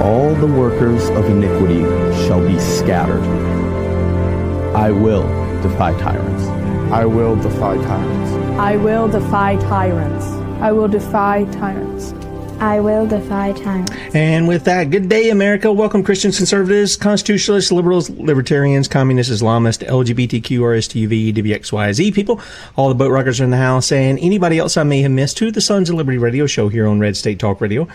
All the workers of iniquity shall be scattered. I will defy tyrants. I will defy tyrants. I will defy tyrants. I will defy tyrants. I will defy tyrants. And with that, good day, America. Welcome, Christians, conservatives, constitutionalists, liberals, libertarians, communists, Islamists, LGBTQ, RSTV, WXYZ people. All the boat rockers are in the house, and anybody else I may have missed to the Sons of Liberty radio show here on Red State Talk Radio,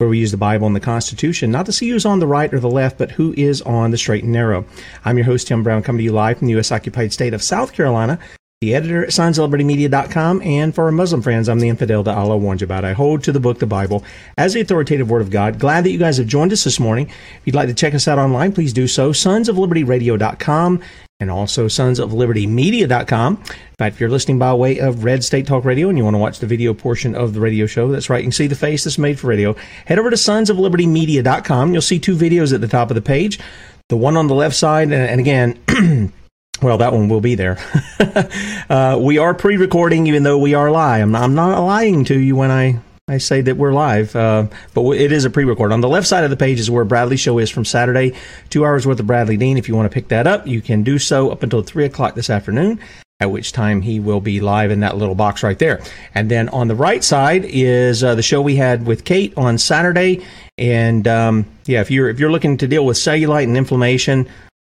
where we use the Bible and the Constitution, not to see who's on the right or the left, but who is on the straight and narrow. I'm your host, Tim Brown, coming to you live from the U.S. occupied state of South Carolina the editor at sonsoflibertymedia.com, and for our Muslim friends, I'm the infidel that Allah warned you about. I hold to the book, the Bible, as the authoritative word of God. Glad that you guys have joined us this morning. If you'd like to check us out online, please do so. Sonsoflibertyradio.com and also sonsoflibertymedia.com. In fact, if you're listening by way of Red State Talk Radio and you want to watch the video portion of the radio show, that's right, you can see the face that's made for radio. Head over to sonsoflibertymedia.com. You'll see two videos at the top of the page. The one on the left side, and, and again, Well, that one will be there. uh, we are pre-recording, even though we are live. I'm not, I'm not lying to you when I, I say that we're live, uh, but it is a pre-record. On the left side of the page is where Bradley show is from Saturday. Two hours worth of Bradley Dean. If you want to pick that up, you can do so up until three o'clock this afternoon. At which time he will be live in that little box right there. And then on the right side is uh, the show we had with Kate on Saturday. And um, yeah, if you're if you're looking to deal with cellulite and inflammation,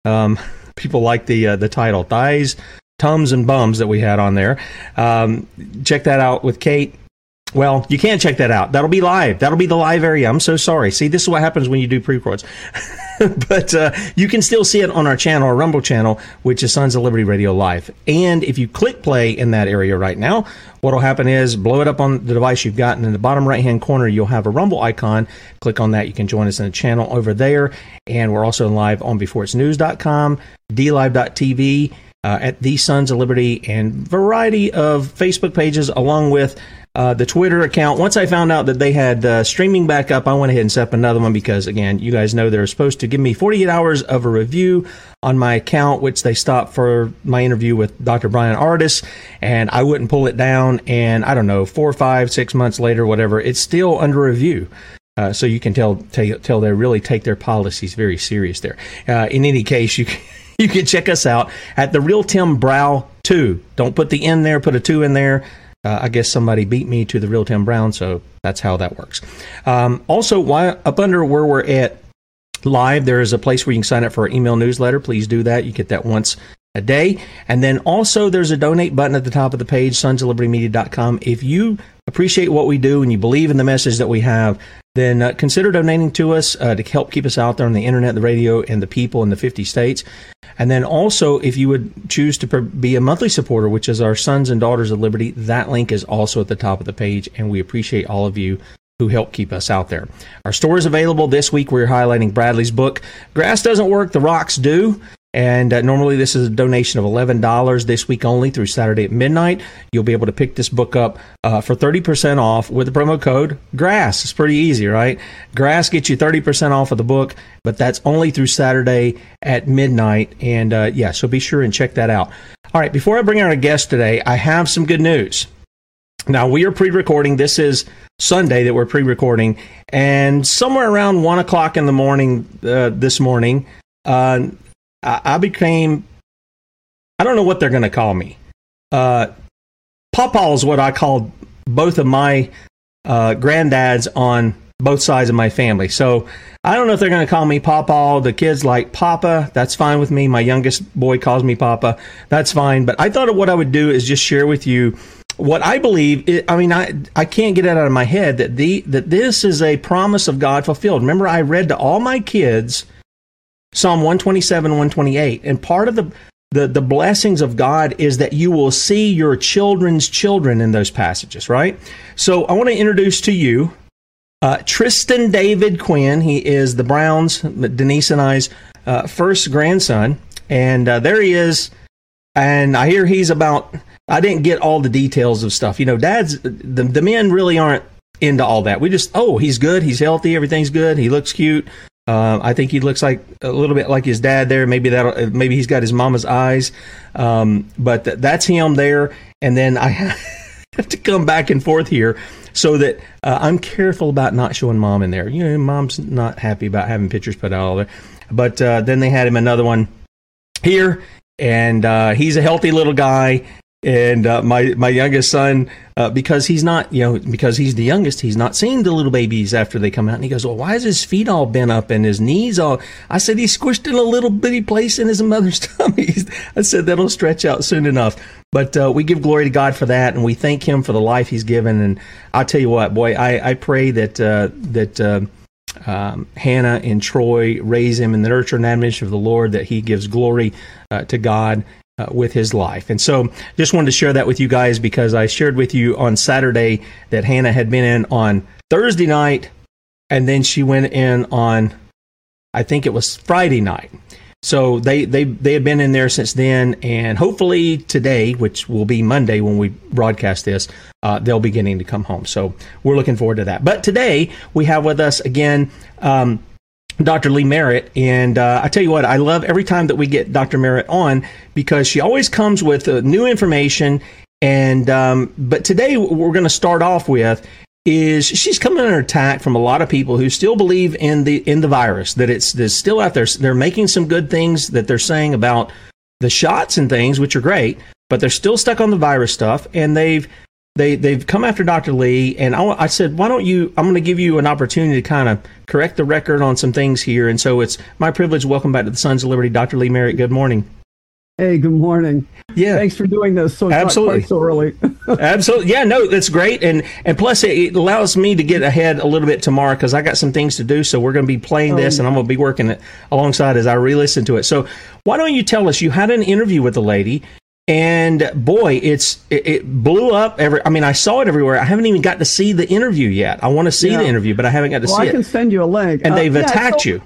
um, people like the uh, the title. Thighs tums and bums that we had on there. Um, check that out with kate well you can't check that out. That'll be live. That'll be the live area. I'm so sorry. See this is what happens when you do pre-records. But uh, you can still see it on our channel our rumble channel which is sons of liberty radio live. And if you click play in that area right now what'll happen is blow it up on the device you've got and in the bottom right hand corner you'll have a rumble icon. Click on that. You can join us in the channel over there. And we're also live on beforeitsnews.com dlive.tv uh, at the Sons of Liberty and variety of Facebook pages, along with uh, the Twitter account. Once I found out that they had uh, streaming back up, I went ahead and set up another one because, again, you guys know they're supposed to give me 48 hours of a review on my account, which they stopped for my interview with Dr. Bryan Ardis, and I wouldn't pull it down. And I don't know, four, five, six months later, whatever, it's still under review. Uh, so you can tell, tell tell they really take their policies very serious there. Uh, in any case, you can, you can check us out at the Real Tim Brow 2. Don't put the N there, put a 2 in there. Uh, I guess somebody beat me to the Real Tim Brown, so that's how that works. Um, also, why, up under where we're at live, there is a place where you can sign up for our email newsletter. Please do that. You get that once a day. And then also there's a donate button at the top of the page, sonsoflibertymedia.com. If you appreciate what we do and you believe in the message that we have, then uh, consider donating to us uh, to help keep us out there on the internet, the radio, and the people in the 50 states. And then also, if you would choose to be a monthly supporter, which is our Sons and Daughters of Liberty, that link is also at the top of the page. And we appreciate all of you who help keep us out there. Our store is available this week. We're highlighting Bradley's book. Grass doesn't work, the rocks do. And uh, normally this is a donation of $11 this week only through Saturday at midnight. You'll be able to pick this book up uh, for 30% off with the promo code GRASS. It's pretty easy, right? GRASS gets you 30% off of the book, but that's only through Saturday at midnight. And uh, yeah, so be sure and check that out. All right, before I bring on a guest today, I have some good news. Now, we are pre recording. This is Sunday that we're pre recording. And somewhere around 1 o'clock in the morning uh, this morning, uh, I, I became, I don't know what they're going to call me. Uh, Pawpaw is what I called both of my uh, granddads on both sides of my family. So I don't know if they're going to call me Pawpaw. The kids like Papa. That's fine with me. My youngest boy calls me Papa. That's fine. But I thought of what I would do is just share with you what I believe. I mean, I I can't get it out of my head that the that this is a promise of God fulfilled. Remember, I read to all my kids Psalm 127, 128. And part of the, the, the blessings of God is that you will see your children's children in those passages, right? So I want to introduce to you uh, Tristan David Quinn. He is the Browns, Denise and I's uh, first grandson. And uh, there he is. And I hear he's about, I didn't get all the details of stuff. You know, dads, the, the men really aren't into all that. We just, oh, he's good, he's healthy, everything's good, he looks cute. Uh, I think he looks like a little bit like his dad there. Maybe that maybe he's got his mama's eyes, um, but th- that's him there. And then I have to come back and forth here so that uh, I'm careful about not showing mom in there. You know, mom's not happy about having pictures put out all there. But uh, then they had him another one here, and uh, he's a healthy little guy and uh, my my youngest son uh, because he's not you know because he's the youngest he's not seeing the little babies after they come out. And he goes well why is his feet all bent up and his knees all I said he's squished in a little bitty place in his mother's tummy. I said that'll stretch out soon enough. But uh, we give glory to God for that and we thank him for the life he's given. And I'll tell you what boy I, I pray that uh, that uh, um, Hannah and Troy raise him in the nurture and admonition of the Lord, that he gives glory uh, to God uh, with his life. And so just wanted to share that with you guys because I shared with you on Saturday that Hannah had been in on Thursday night and then she went in on I think it was Friday night. So they they they have been in there since then, and hopefully today, which will be Monday when we broadcast this, uh, they'll be getting to come home. So we're looking forward to that. But today we have with us again um, Dr. Lee Merritt. And uh, I tell you what, I love every time that we get Dr. Merritt on because she always comes with uh, new information. And um, but today we're going to start off with is she's coming under attack from a lot of people who still believe in the in the virus that it's, it's still out there. They're making some good things that they're saying about the shots and things, which are great, but they're still stuck on the virus stuff, and they've they they've come after Dr. Lee, and I, I said, why don't you? I'm going to give you an opportunity to kind of correct the record on some things here, and so it's my privilege. Welcome back to the Sons of Liberty, Dr. Lee Merritt. Good morning. Hey, good morning. Yeah, thanks for doing this so absolutely so early. absolutely, yeah, no, that's great, and and plus it allows me to get ahead a little bit tomorrow because I got some things to do. So we're going to be playing this, um, and I'm going to be working it alongside as I re-listen to it. So why don't you tell us? You had an interview with the lady, and boy, it's it, it, blew up. Every I mean, I saw it everywhere. I haven't even got to see the interview yet. I want to see yeah. the interview, but I haven't got to well, see I it. I can send you a link. And uh, they've yeah, attacked so, you.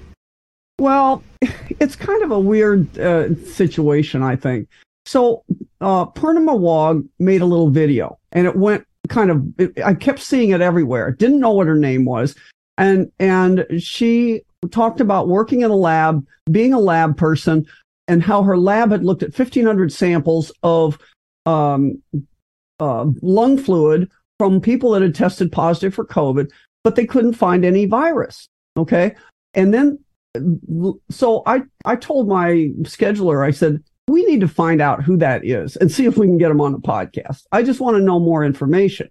Well, it's kind of a weird uh, situation, I think. So, uh, Poornima Wagh made a little video, and it went kind of. It, I kept seeing it everywhere. Didn't know what her name was, and and she talked about working in a lab, being a lab person, and how her lab had looked at 1,500 samples of um, uh, lung fluid from people that had tested positive for COVID, but they couldn't find any virus. Okay. And then so I, I told my scheduler, I said, we need to find out who that is and see if we can get him on the podcast. I just want to know more information.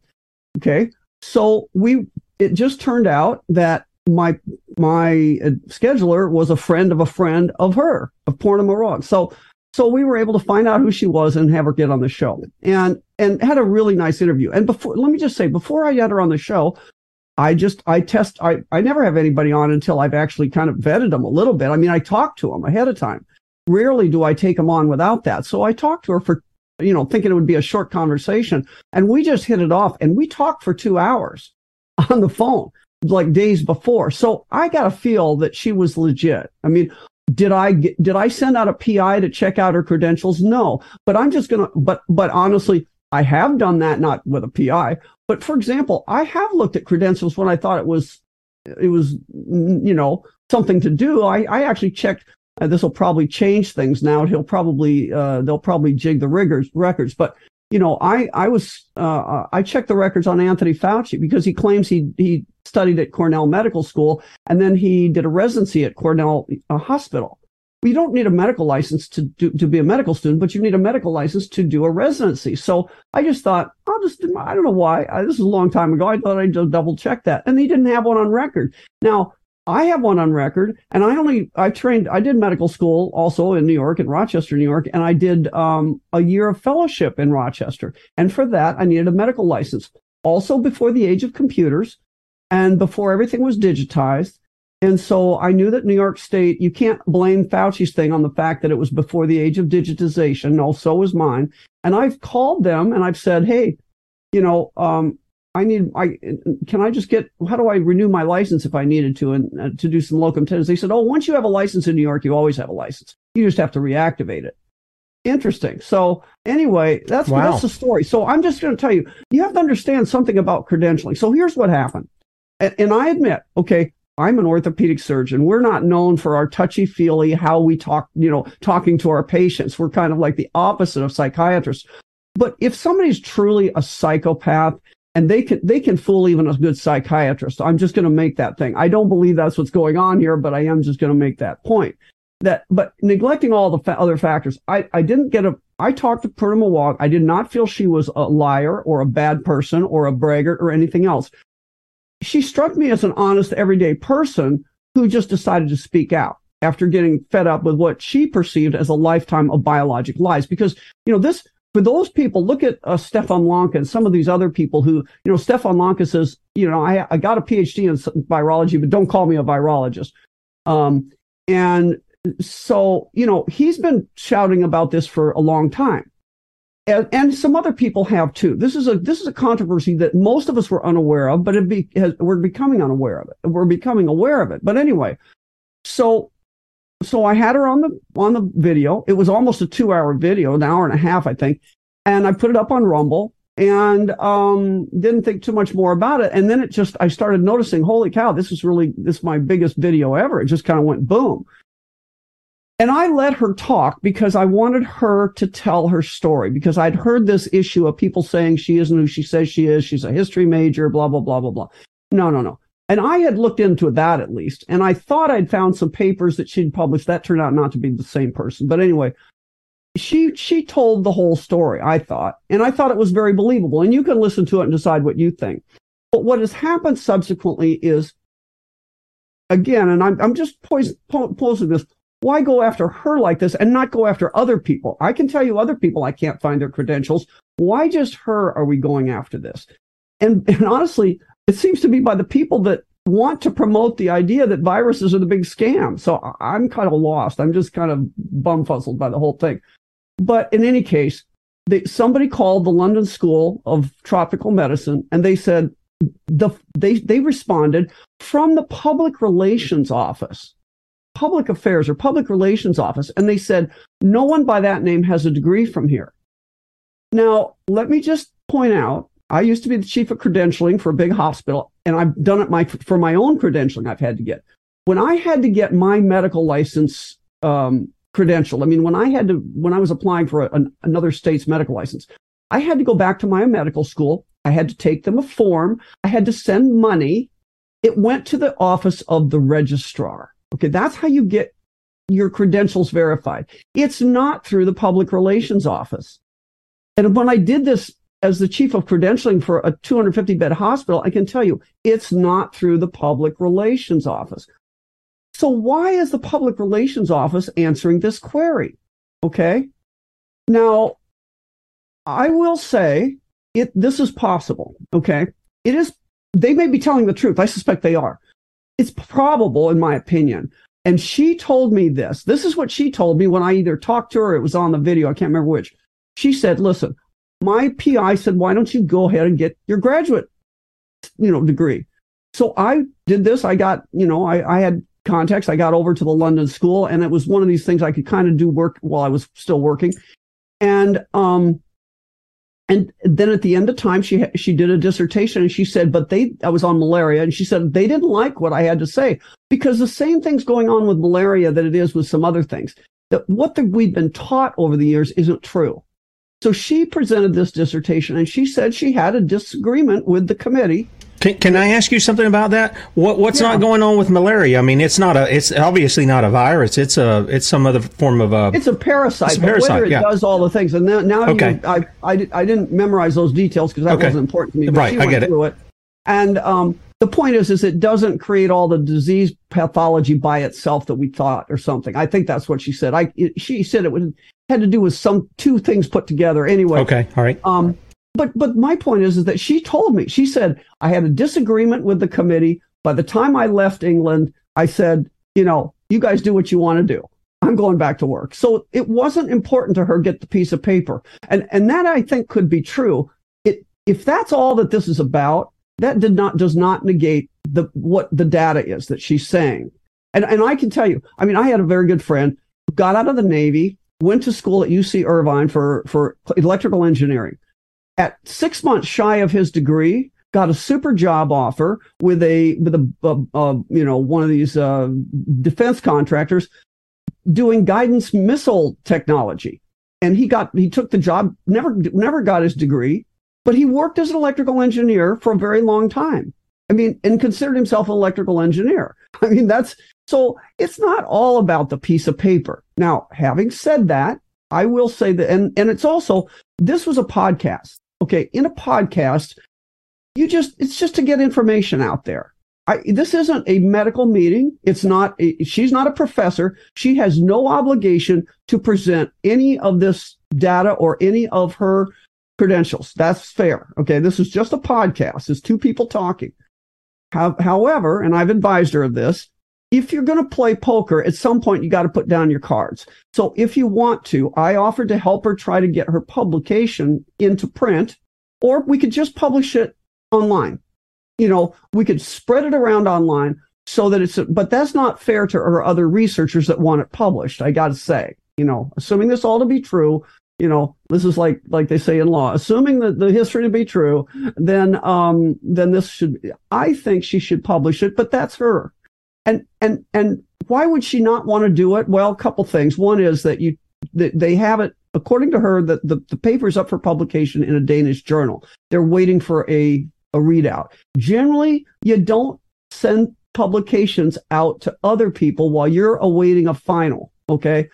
Okay. So we, it just turned out that my, my uh, scheduler was a friend of a friend of her, of Poornima Wagh. So, so we were able to find out who she was and have her get on the show and, and had a really nice interview. And before, let me just say, before I got her on the show, I just, I test, I, I never have anybody on until I've actually kind of vetted them a little bit. I mean, I talk to them ahead of time. Rarely do I take them on without that. So I talked to her for, you know, thinking it would be a short conversation and we just hit it off and we talked for two hours on the phone like days before. So I got a feel that she was legit. I mean, did I did I send out a PI to check out her credentials? No, but I'm just gonna. But but honestly, I have done that not with a PI, but for example, I have looked at credentials when I thought it was it was you know something to do. I I actually checked. Uh, this will probably change things now. He'll probably uh, they'll probably jig the riggers, records, but you know, I I was uh, uh, I checked the records on Anthony Fauci because he claims he he studied at Cornell Medical School and then he did a residency at Cornell uh, Hospital. You don't need a medical license to do, to be a medical student, but you need a medical license to do a residency. So I just thought I'll just I don't know why I, this is a long time ago. I thought I'd double check that, and he didn't have one on record. Now I have one on record, and I only I trained. I did medical school also in New York, in Rochester, New York, and I did um, a year of fellowship in Rochester. And for that, I needed a medical license. Also, before the age of computers, and before everything was digitized. And so I knew that New York State, you can't blame Fauci's thing on the fact that it was before the age of digitization. No, so was mine. And I've called them and I've said, hey, you know, um, I need, I, can I just get, how do I renew my license if I needed to and uh, to do some locum tenens? They said, oh, once you have a license in New York, you always have a license. You just have to reactivate it. Interesting. So anyway, that's, wow. that's the story. So I'm just going to tell you, you have to understand something about credentialing. So here's what happened. And, and I admit, okay, I'm an orthopedic surgeon. We're not known for our touchy feely, how we talk, you know, talking to our patients. We're kind of like the opposite of psychiatrists. But if somebody's truly a psychopath, and they can they can fool even a good psychiatrist. I'm just going to make that thing. I don't believe that's what's going on here, but I am just going to make that point. That, but neglecting all the fa- other factors, I I didn't get a. I talked to Poornima Wagh. I did not feel she was a liar or a bad person or a braggart or anything else. She struck me as an honest, everyday person who just decided to speak out after getting fed up with what she perceived as a lifetime of biologic lies. Because you know this for those people, look at uh, Stefan Lanka and some of these other people who, you know, Stefan Lanka says, you know, I, I got a PhD in virology, but don't call me a virologist. Um, and so, you know, he's been shouting about this for a long time. And, and, some other people have too. This is a this is a controversy that most of us were unaware of, but it be, has, we're becoming unaware of it. We're becoming aware of it. But anyway, so so I had her on the on the video. It was almost a two hour video, an hour and a half, I think. And I put it up on Rumble and um, didn't think too much more about it. And then it just I started noticing, holy cow, this is really this is my biggest video ever. It just kind of went boom. And I let her talk because I wanted her to tell her story because I'd heard this issue of people saying she isn't who she says she is. She's a history major, blah, blah, blah, blah, blah. No, no, no. And I had looked into that at least, and I thought I'd found some papers that she'd published. That turned out not to be the same person. But anyway, she she told the whole story, I thought, and I thought it was very believable. And you can listen to it and decide what you think. But what has happened subsequently is, again, and I'm I'm just posing this: why go after her like this and not go after other people? I can tell you other people I can't find their credentials. Why just her are we going after this? And and honestly, it seems to be by the people that want to promote the idea that viruses are the big scam. So I'm kind of lost. I'm just kind of bumfuzzled by the whole thing. But in any case, they, somebody called the London School of Tropical Medicine and they said the they they responded from the public relations office, public affairs or public relations office, and they said no one by that name has a degree from here. Now, let me just point out I used to be the chief of credentialing for a big hospital, and I've done it my, for my own credentialing. I've had to get when I had to get my medical license um, credential. I mean, when I had to when I was applying for a, an, another state's medical license, I had to go back to my medical school. I had to take them a form. I had to send money. It went to the office of the registrar. Okay. That's how you get your credentials verified. It's not through the public relations office. And when I did this as the chief of credentialing for a 250 bed hospital, I can tell you it's not through the public relations office. So why is the public relations office answering this query? Okay. Now, I will say it, this is possible. Okay. It is, they may be telling the truth. I suspect they are. It's probable, in my opinion. And she told me this. This is what she told me when I either talked to her, it was on the video. I can't remember which. She said, listen, my PI said, why don't you go ahead and get your graduate, you know, degree? So I did this. I got, you know, I, I had contacts. I got over to the London school and it was one of these things I could kind of do work while I was still working. And, um, and then at the end of time, she she did a dissertation, and she said, "But they, I was on malaria, and she said they didn't like what I had to say because the same thing's going on with malaria that it is with some other things. That what the, we've been taught over the years isn't true. So she presented this dissertation and she said she had a disagreement with the committee. Can, can I ask you something about that? What what's yeah. not going on with malaria? I mean, it's not a it's obviously not a virus. It's a it's some other form of a it's a parasite. It's a parasite. Whether it yeah. does all the things, and now, now okay. You, I, I I didn't memorize those details because that okay. wasn't important to me. right, I get it. it. And um, the point is, is it doesn't create all the disease pathology by itself that we thought or something. I think that's what she said. I it, she said it would had to do with some two things put together anyway. Okay, all right. Um, but but my point is is that she told me she said I had a disagreement with the committee. By the time I left England, I said, you know, you guys do what you want to do. I'm going back to work. So it wasn't important to her get the piece of paper, and and that I think could be true. It if that's all that this is about, that did not does not negate the what the data is that she's saying. And and I can tell you, I mean, I had a very good friend who got out of the Navy, went to school at UC Irvine for, for electrical engineering. At six months shy of his degree, got a super job offer with a with a, a, a you know one of these uh, defense contractors doing guidance missile technology, and he got he took the job. Never never got his degree, but he worked as an electrical engineer for a very long time. I mean, and considered himself an electrical engineer. I mean, that's so it's not all about the piece of paper. Now, having said that, I will say that, and, and it's also, this was a podcast. Okay. In a podcast, you just, it's just to get information out there. I, this isn't a medical meeting. It's not, a, she's not a professor. She has no obligation to present any of this data or any of her credentials. That's fair. Okay. This is just a podcast. It's two people talking. How, however, and I've advised her of this, if you're going to play poker, at some point you got to put down your cards. So if you want to, I offered to help her try to get her publication into print, or we could just publish it online. You know, we could spread it around online so that it's, but that's not fair to her other researchers that want it published. I got to say, you know, assuming this all to be true, you know, this is like, like they say in law, assuming that the history to be true, then, um, then this should, I think she should publish it, but that's her and and and why would she not want to do it? Well, a couple things. One is that you they have it according to her that the, the paper is up for publication in a Danish journal. They're waiting for a a readout. Generally, you don't send publications out to other people while you're awaiting a final. Okay.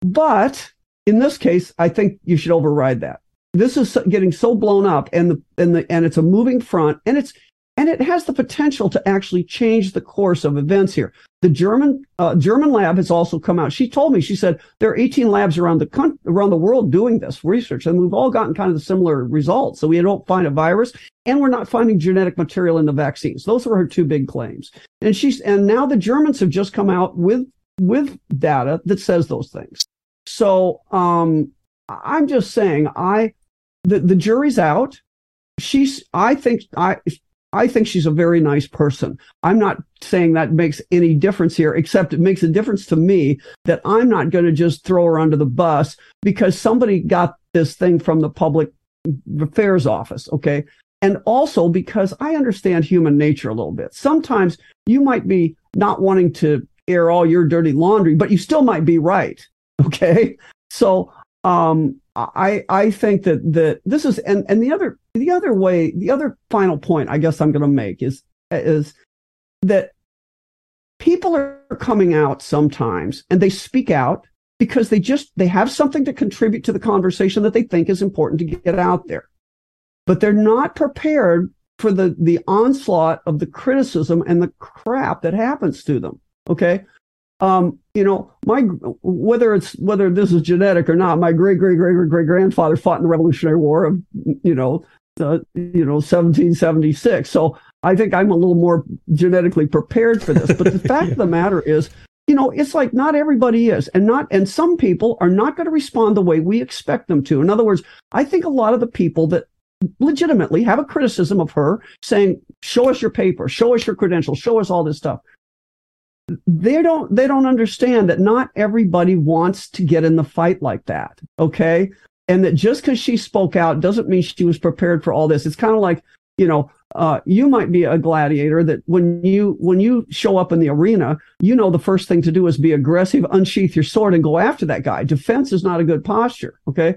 But in this case, I think you should override that. This is getting so blown up and the, and the, and it's a moving front and it's, and it has the potential to actually change the course of events here. The German uh, German lab has also come out. She told me she said there are 18 labs around the country, around the world doing this research, and we've all gotten kind of the similar results. So we don't find a virus, and we're not finding genetic material in the vaccines. Those were her two big claims. And she's and now the Germans have just come out with with data that says those things. So um, I'm just saying, I the the jury's out. She's I think I I think she's a very nice person. I'm not saying that makes any difference here, except it makes a difference to me that I'm not going to just throw her under the bus because somebody got this thing from the public affairs office. Okay. And also because I understand human nature a little bit. Sometimes you might be not wanting to air all your dirty laundry, but you still might be right. Okay. So, um, I, I think that, that this is, and, and the other the other way, the other final point I guess I'm going to make is is that people are coming out sometimes and they speak out because they just they have something to contribute to the conversation that they think is important to get out there. But they're not prepared for the the onslaught of the criticism and the crap that happens to them. Okay um, you know, my whether it's whether this is genetic or not, my great great great great great grandfather fought in the Revolutionary War of you know, uh, you know, 1776. So I think I'm a little more genetically prepared for this. But the fact yeah. of the matter is, you know, it's like not everybody is, and not and some people are not going to respond the way we expect them to. In other words, I think a lot of the people that legitimately have a criticism of her saying, show us your paper, show us your credentials, show us all this stuff they don't they don't understand that not everybody wants to get in the fight like that okay? And that just because she spoke out doesn't mean she was prepared for all this. It's kind of like you know uh, you might be a gladiator that when you when you show up in the arena you know the first thing to do is be aggressive unsheath your sword and go after that guy. Defense is not a good posture okay?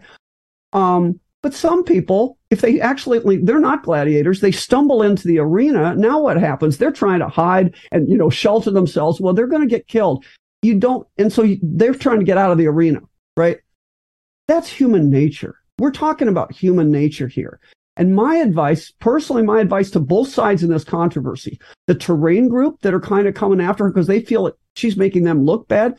Um but some people, if they actually, they're not gladiators, they stumble into the arena. Now what happens? They're trying to hide and, you know, shelter themselves. Well, they're going to get killed. You don't, and so they're trying to get out of the arena, right? That's human nature. We're talking about human nature here. And my advice, personally, my advice to both sides in this controversy, the terrain group that are kind of coming after her because they feel that she's making them look bad,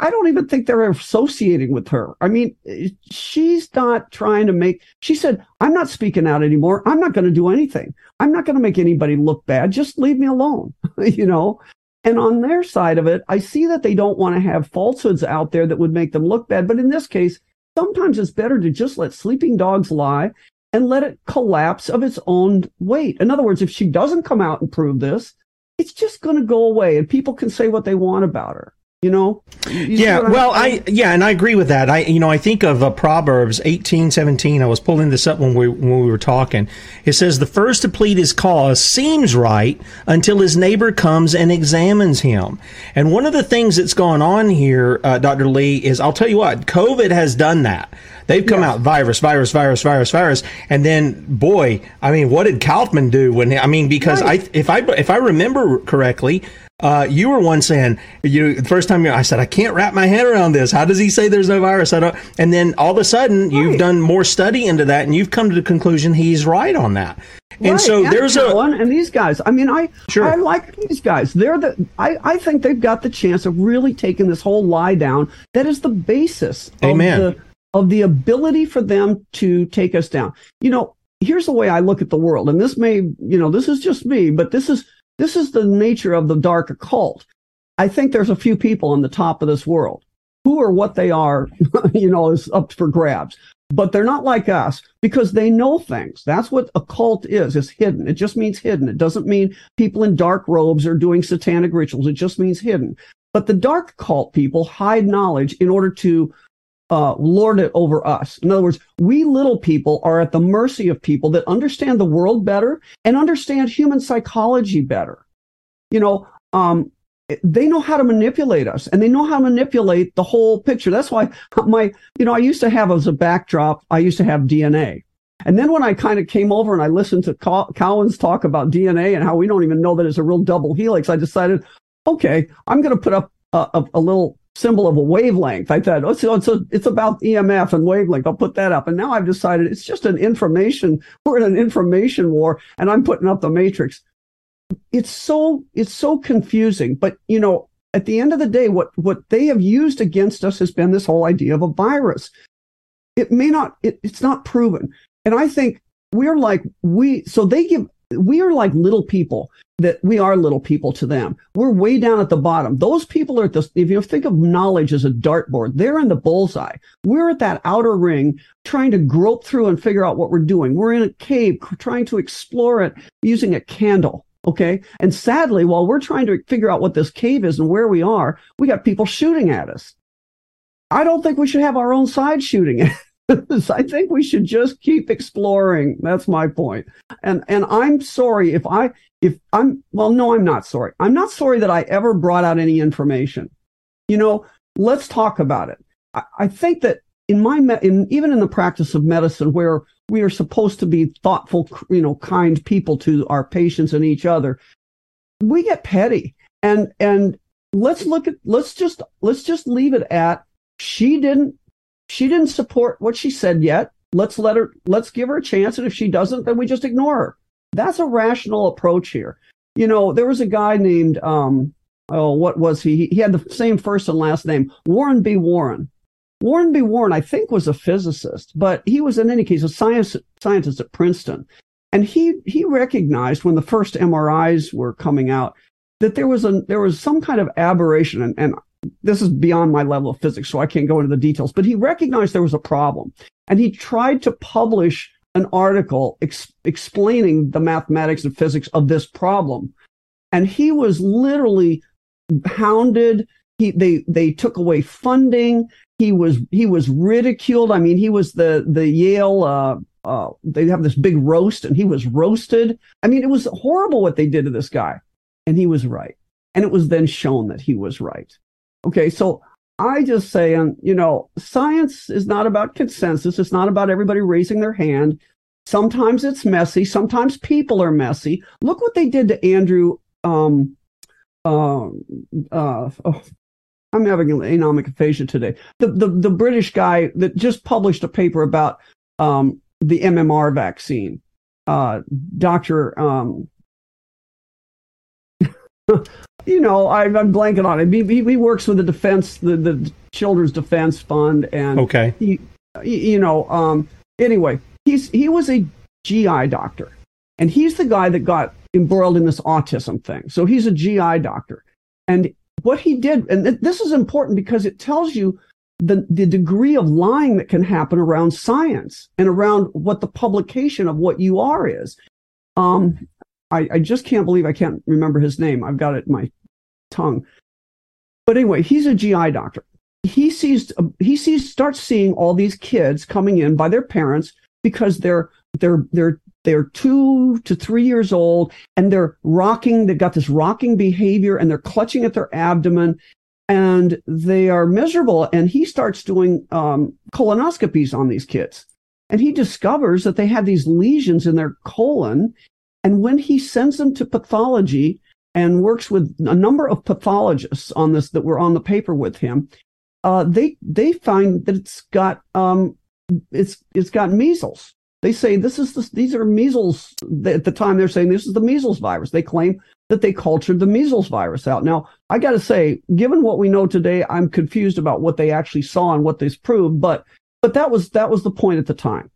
I don't even think they're associating with her. I mean, eh, she's not trying to make, she said, I'm not speaking out anymore. I'm not going to do anything. I'm not going to make anybody look bad. Just leave me alone, you know? And on their side of it, I see that they don't want to have falsehoods out there that would make them look bad. But in this case, sometimes it's better to just let sleeping dogs lie and let it collapse of its own weight. In other words, if she doesn't come out and prove this, it's just going to go away and people can say what they want about her you know? You yeah well i yeah and i agree with that. I you know i think of uh, proverbs 18 17 i was pulling this up when we when we were talking. It says the first to plead his cause seems right until his neighbor comes and examines him. And one of the things that's gone on here uh, dr lee is i'll tell you what covid has done that. They've come out virus, virus, virus, virus, virus, and then boy, I mean, what did Kaufman do when? I mean, because right. I if I if I remember correctly, uh, you were one saying you the first time you, I said I can't wrap my head around this. How does he say there's no virus? I don't. And then all of a sudden right. you've done more study into that, and you've come to the conclusion he's right on that. Right. And so and there's a one and these guys. I mean, I sure. I like these guys. They're the I I think they've got the chance of really taking this whole lie down. That is the basis. Amen. Of the, of the ability for them to take us down. You know, here's the way I look at the world, and this may, you know, this is just me, but this is this is the nature of the dark occult. I think there's a few people on the top of this world. Who or what they are, you know, is up for grabs. But they're not like us because they know things. That's what occult is. It's hidden. It just means hidden. It doesn't mean people in dark robes are doing satanic rituals. It just means hidden. But the dark occult people hide knowledge in order to uh, lord it over us. In other words, we little people are at the mercy of people that understand the world better and understand human psychology better. You know, um, they know how to manipulate us and they know how to manipulate the whole picture. That's why my, you know, I used to have as a backdrop, I used to have DNA. And then when I kind of came over and I listened to Cowan's talk about DNA and how we don't even know that it's a real double helix, I decided, okay, I'm going to put up a, a, a little symbol of a wavelength. I thought, oh, so it's, a, it's about EMF and wavelength. I'll put that up. And now I've decided it's just an information. We're in an information war and I'm putting up the matrix. It's so, it's so confusing. But, you know, at the end of the day, what, what they have used against us has been this whole idea of a virus. It may not, it, it's not proven. And I think we're like, we, so they give, we are like little people that we are little people to them. We're way down at the bottom. Those people are at the, if you think of knowledge as a dartboard, they're in the bullseye. We're at that outer ring trying to grope through and figure out what we're doing. We're in a cave trying to explore it using a candle. Okay. And sadly, while we're trying to figure out what this cave is and where we are, we got people shooting at us. I don't think we should have our own side shooting at I think we should just keep exploring. That's my point. And and I'm sorry if I if I'm well no I'm not sorry. I'm not sorry that I ever brought out any information. You know, let's talk about it. I, I think that in my in even in the practice of medicine where we are supposed to be thoughtful, you know, kind people to our patients and each other, we get petty And and let's look at let's just let's just leave it at she didn't she didn't support what she said yet. Let's let her let's give her a chance and if she doesn't then we just ignore her. That's a rational approach here. You know, there was a guy named um oh what was he? He had the same first and last name, Warren B. Warren. Warren B. Warren, I think, was a physicist, but he was in any case a science scientist at Princeton. And he he recognized when the first MRIs were coming out that there was a there was some kind of aberration and, and this is beyond my level of physics, so I can't go into the details, but he recognized there was a problem. And he tried to publish an article ex- explaining the mathematics and physics of this problem. And he was literally hounded. He, they, they took away funding. He was, he was ridiculed. I mean, he was the, the Yale, uh, uh, they have this big roast and he was roasted. I mean, it was horrible what they did to this guy. And he was right. And it was then shown that he was right. Okay. So I just say, and you know, science is not about consensus. It's not about everybody raising their hand. Sometimes it's messy. Sometimes people are messy. Look what they did to Andrew. Um, uh, uh, oh, I'm having an anomic aphasia today. The, the the British guy that just published a paper about um, the MMR vaccine, uh, Doctor. Um, you know, I, am blanking on it. He, he, works with the defense, the, the Children's Defense Fund, and okay, he, you know, um, anyway, he's he was a GI doctor, and he's the guy that got embroiled in this autism thing. So he's a GI doctor, and what he did, and this is important because it tells you the the degree of lying that can happen around science and around what the publication of what you are is. Um, I, I just can't believe I can't remember his name. I've got it in my tongue. But anyway, he's a GI doctor. He sees he sees starts seeing all these kids coming in by their parents because they're they're they're they're two to three years old and they're rocking. They've got this rocking behavior and they're clutching at their abdomen and they are miserable. And he starts doing um, colonoscopies on these kids. And he discovers that they have these lesions in their colon and when he sends them to pathology and works with a number of pathologists on this that were on the paper with him, uh, they they find that it's got um, it's it's got measles. They say this is the, these are measles. At the time, they're saying this is the measles virus. They claim that they cultured the measles virus out. Now, I got to say, given what we know today, I'm confused about what they actually saw and what this proved. But but that was that was the point at the time.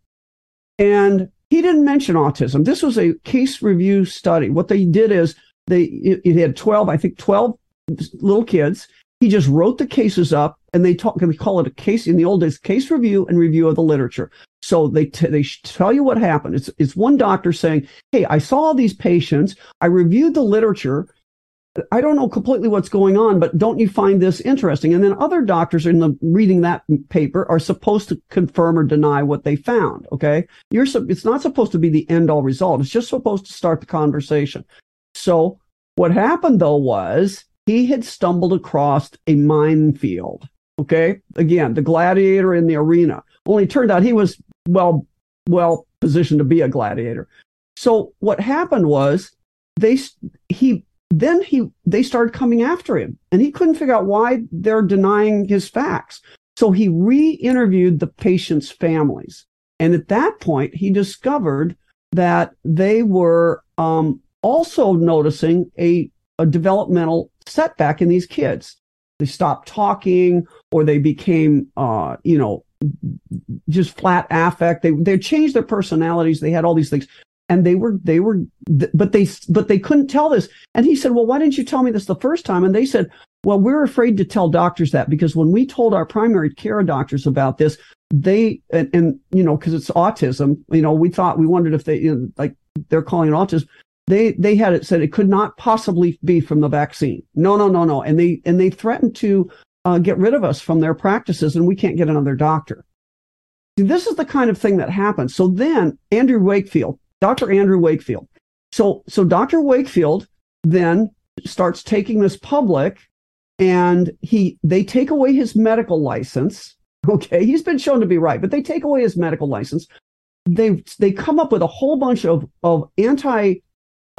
And he didn't mention autism. This was a case review study. What they did is they it, it had 12, I think 12 little kids. He just wrote the cases up and they talk they call it a case in the old days case review and review of the literature. So they t- they tell you what happened. It's it's one doctor saying, "Hey, I saw these patients. I reviewed the literature I don't know completely what's going on, but don't you find this interesting? And then other doctors in the reading that paper are supposed to confirm or deny what they found. Okay. You're, it's not supposed to be the end all result. It's just supposed to start the conversation. So what happened though was he had stumbled across a minefield. Okay. Again, the gladiator in the arena. Only turned out he was well, well positioned to be a gladiator. So what happened was they, he then he they started coming after him and he couldn't figure out why they're denying his facts. So he re-interviewed the patients families. And at that point he discovered that they were um, also noticing a, a developmental setback in these kids. They stopped talking or they became uh, you know just flat affect. They they changed their personalities. They had all these things and they were they were but they but they couldn't tell this. And he said well why didn't you tell me this the first time? And they said well we're afraid to tell doctors that because when we told our primary care doctors about this they and, and you know because it's autism you know we thought we wondered if they you know, like they're calling it autism. They they had it said it could not possibly be from the vaccine. No no no no. And they and they threatened to uh, get rid of us from their practices and we can't get another doctor. This is the kind of thing that happens. So then andrew wakefield Dr. Andrew Wakefield. So, so Dr. Wakefield then starts taking this public and he, they take away his medical license. Okay. He's been shown to be right, but they take away his medical license. They, they come up with a whole bunch of, of anti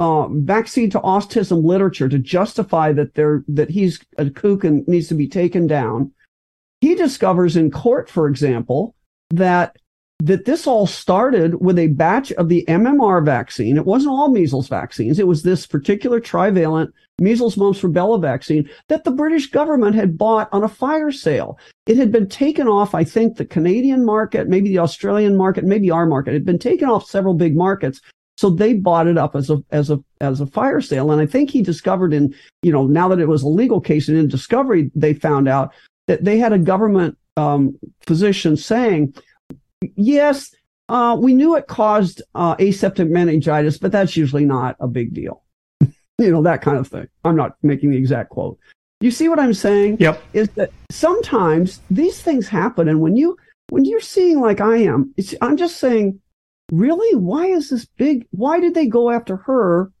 uh, vaccine to autism literature to justify that they're that he's a kook and needs to be taken down. He discovers in court, for example, that that this all started with a batch of the MMR vaccine. It wasn't all measles vaccines. It was this particular trivalent measles, mumps, rubella vaccine that the British government had bought on a fire sale. It had been taken off, I think, the Canadian market, maybe the Australian market, maybe our market. It had been taken off several big markets. So they bought it up as a as a as a fire sale. And I think he discovered in, you know, now that it was a legal case and in discovery, they found out that they had a government um, physician saying, yes, uh, we knew it caused uh, aseptic meningitis, but that's usually not a big deal. you know, that kind of thing. I'm not making the exact quote. You see what I'm saying? Yep. Is that sometimes these things happen, and when you when you're seeing like I am, I'm just saying, really, why is this big? Why did they go after her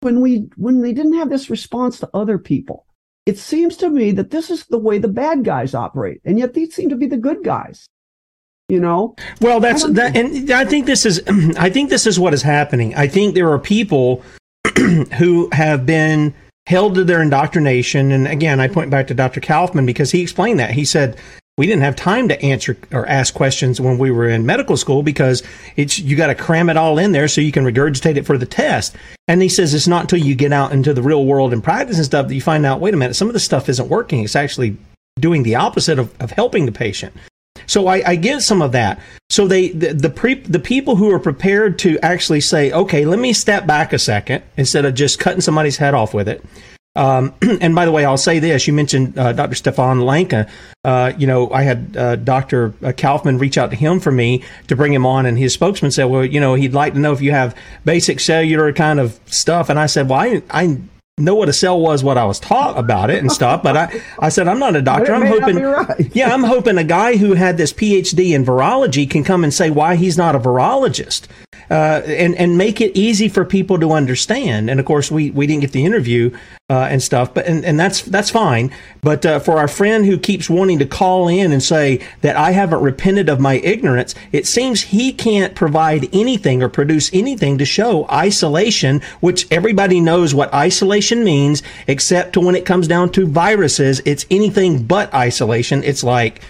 when we when they didn't have this response to other people? It seems to me that this is the way the bad guys operate, and yet these seem to be the good guys you know? Well that's that and i think this is i think this is what is happening. I think there are people who have been held to their indoctrination and again i point back to dr kaufman because he explained that. He said we didn't have time to answer or ask questions when we were in medical school because it's you got to cram it all in there so you can regurgitate it for the test. And he says it's not until you get out into the real world and practice and stuff that you find out wait a minute some of the stuff isn't working. It's actually doing the opposite of, of helping the patient so I, I get some of that. So they the the, pre, the people who are prepared to actually say, okay, let me step back a second instead of just cutting somebody's head off with it. Um, and by the way, I'll say this: you mentioned uh, Dr. Stefan Lanka. Uh, you know, I had uh, Dr. Kaufman reach out to him for me to bring him on, and his spokesman said, "Well, you know, he'd like to know if you have basic cellular kind of stuff." And I said, "Well, I, I know what a cell was, what I was taught about it and stuff. But I, I said, I'm not a doctor. I'm hoping, right. yeah, I'm hoping a guy who had this PhD in virology can come and say why he's not a virologist uh, and and make it easy for people to understand. And of course, we we didn't get the interview uh, and stuff, but and, and that's that's fine. But uh, for our friend who keeps wanting to call in and say that I haven't repented of my ignorance, it seems he can't provide anything or produce anything to show isolation, which everybody knows what isolation means, except to when it comes down to viruses, it's anything but isolation. It's like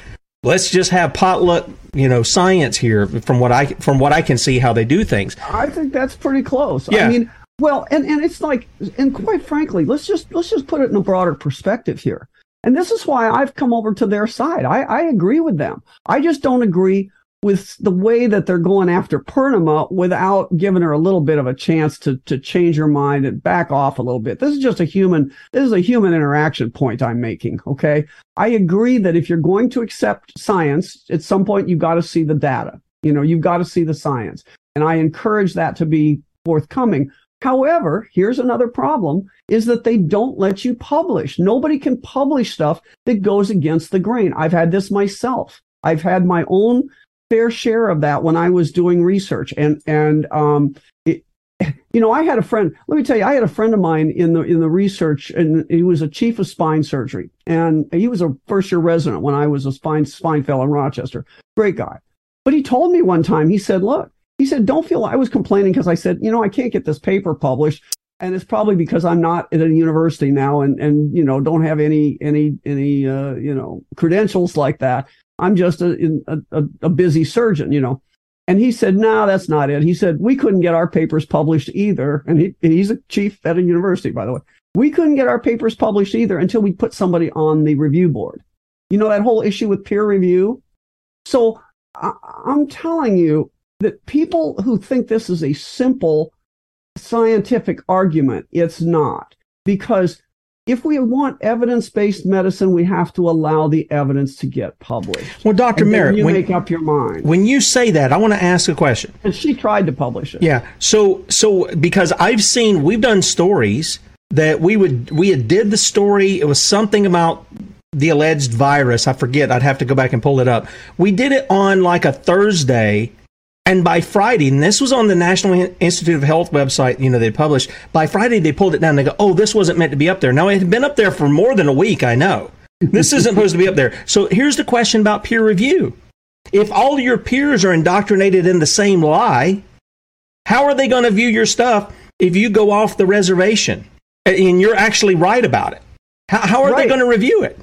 let's just have potluck you know science here from what i from what i can see how they do things. I think that's pretty close. Yeah. i mean well and and it's like and quite frankly let's just let's just put it in a broader perspective here. And this is why i've come over to their side. I i agree with them. I just don't agree with the way that they're going after Poornima without giving her a little bit of a chance to to change her mind and back off a little bit. This is just a human this is a human interaction point I'm making, okay? I agree that if you're going to accept science, at some point you've got to see the data. You know, you've got to see the science. And I encourage that to be forthcoming. However, here's another problem is that they don't let you publish. Nobody can publish stuff that goes against the grain. I've had this myself. I've had my own fair share of that when I was doing research. And and um, it, you know, I had a friend. Let me tell you, I had a friend of mine in the in the research, and he was a chief of spine surgery, and he was a first year resident when I was a spine spine fellow in Rochester. Great guy, but he told me one time. He said, "Look." He said, "Don't feel." I was complaining because I said, "You know, I can't get this paper published." and it's probably because I'm not at a university now and and you know don't have any any any uh, you know credentials like that. I'm just a, a, a busy surgeon, you know. And he said, no, that's not it. He said, we couldn't get our papers published either. And he, he's a chief at a university, by the way. We couldn't get our papers published either until we put somebody on the review board. You know, that whole issue with peer review. So I, I'm telling you that people who think this is a simple scientific argument, it's not because if we want evidence-based medicine, we have to allow the evidence to get published. Well, Doctor Merritt, you when, make up your mind. When you say that, I want to ask a question. And she tried to publish it. Yeah. So, so because I've seen, we've done stories that we would we had did the story. It was something about the alleged virus. I forget. I'd have to go back and pull it up. We did it on like a Thursday, and by Friday, and this was on the National Institute of Health website, you know, they published, by Friday they pulled it down. They go, oh, this wasn't meant to be up there. Now, it had been up there for more than a week, I know. This isn't supposed to be up there. So here's the question about peer review. If all your peers are indoctrinated in the same lie, how are they going to view your stuff if you go off the reservation and you're actually right about it? How, how are right. they going to review it?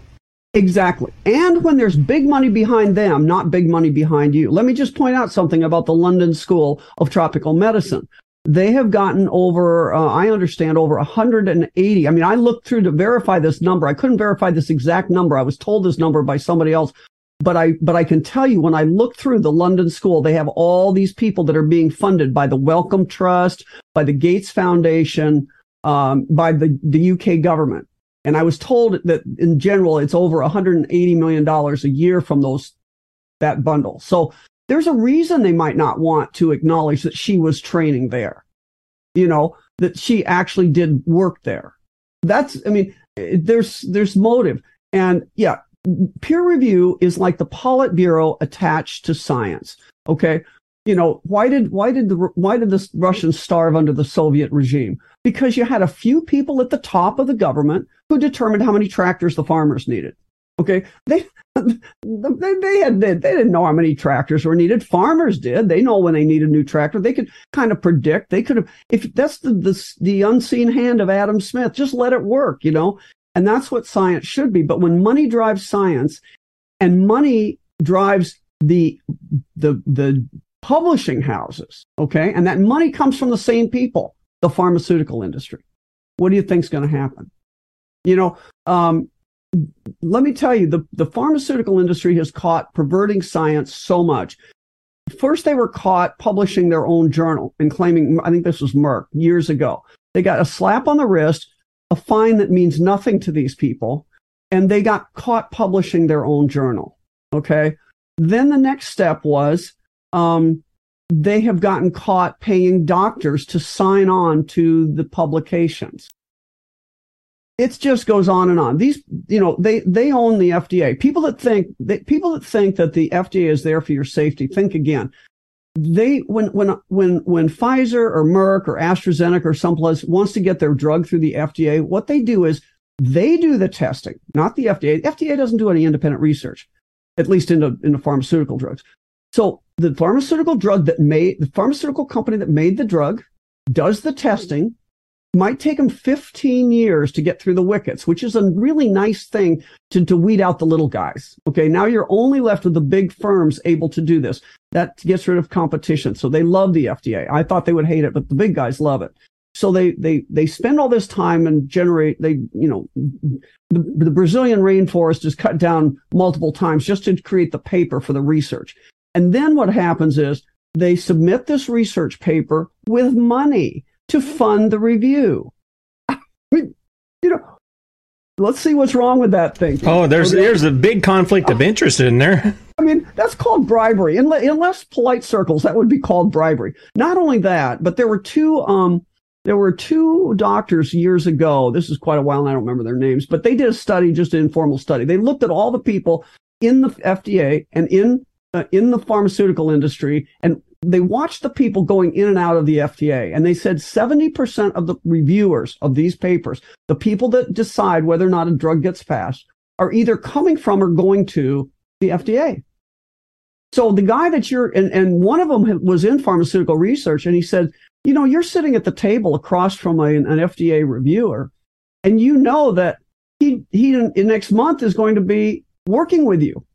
Exactly. And when there's big money behind them, not big money behind you. Let me just point out something about the London School of Tropical Medicine. They have gotten over, uh, I understand, over 180. I mean, I looked through to verify this number. I couldn't verify this exact number. I was told this number by somebody else. But I, but I can tell you when I look through the London School, they have all these people that are being funded by the Wellcome Trust, by the Gates Foundation, um, by the, the UK government. And I was told that in general, it's over $180 million a year from those, that bundle. So there's a reason they might not want to acknowledge that she was training there, you know, that she actually did work there. That's, I mean, there's, there's motive. And yeah, peer review is like the Politburo attached to science. Okay you know why did why did the why did the Russians starve under the Soviet regime? Because you had a few people at the top of the government who determined how many tractors the farmers needed. Okay, they they, they had they, didn't know how many tractors were needed. Farmers did. They know when they need a new tractor. They could kind of predict. They could have if that's the the the unseen hand of Adam Smith. Just let it work, you know. And that's what science should be. But when money drives science, and money drives the the the publishing houses. Okay. And that money comes from the same people, the pharmaceutical industry. What do you think is going to happen? You know, um, let me tell you, the, the pharmaceutical industry has caught perverting science so much. First, they were caught publishing their own journal and claiming, I think this was Merck years ago. They got a slap on the wrist, a fine that means nothing to these people, and they got caught publishing their own journal. Okay. Then the next step was um, they have gotten caught paying doctors to sign on to the publications. It just goes on and on. These, you know, they, they own the FDA. People that think that people that think that the FDA is there for your safety, think again. They, when, when, when, when Pfizer or Merck or AstraZeneca or someplace wants to get their drug through the FDA, what they do is they do the testing, not the FDA. The FDA doesn't do any independent research, at least into, into pharmaceutical drugs. So the pharmaceutical drug that made the pharmaceutical company that made the drug does the testing might take them 15 years to get through the wickets, which is a really nice thing to, to weed out the little guys. Okay. Now you're only left with the big firms able to do this. That gets rid of competition. So they love the FDA. I thought they would hate it, but the big guys love it. So they, they, they spend all this time and generate, they, you know, the, the Brazilian rainforest is cut down multiple times just to create the paper for the research. And then what happens is they submit this research paper with money to fund the review. I mean, you know, let's see what's wrong with that thing. Oh, there's okay. there's a big conflict of interest in there. I mean, that's called bribery. In, in less polite circles, that would be called bribery. Not only that, but there were two um there were two doctors years ago. This is quite a while, and I don't remember their names, but they did a study, just an informal study. They looked at all the people in the FDA and in uh, in the pharmaceutical industry and they watched the people going in and out of the FDA and they said 70% of the reviewers of these papers, the people that decide whether or not a drug gets passed, are either coming from or going to the FDA. So the guy that you're, and, and one of them was in pharmaceutical research and he said, you know, you're sitting at the table across from a, an FDA reviewer and you know that he, he next month is going to be working with you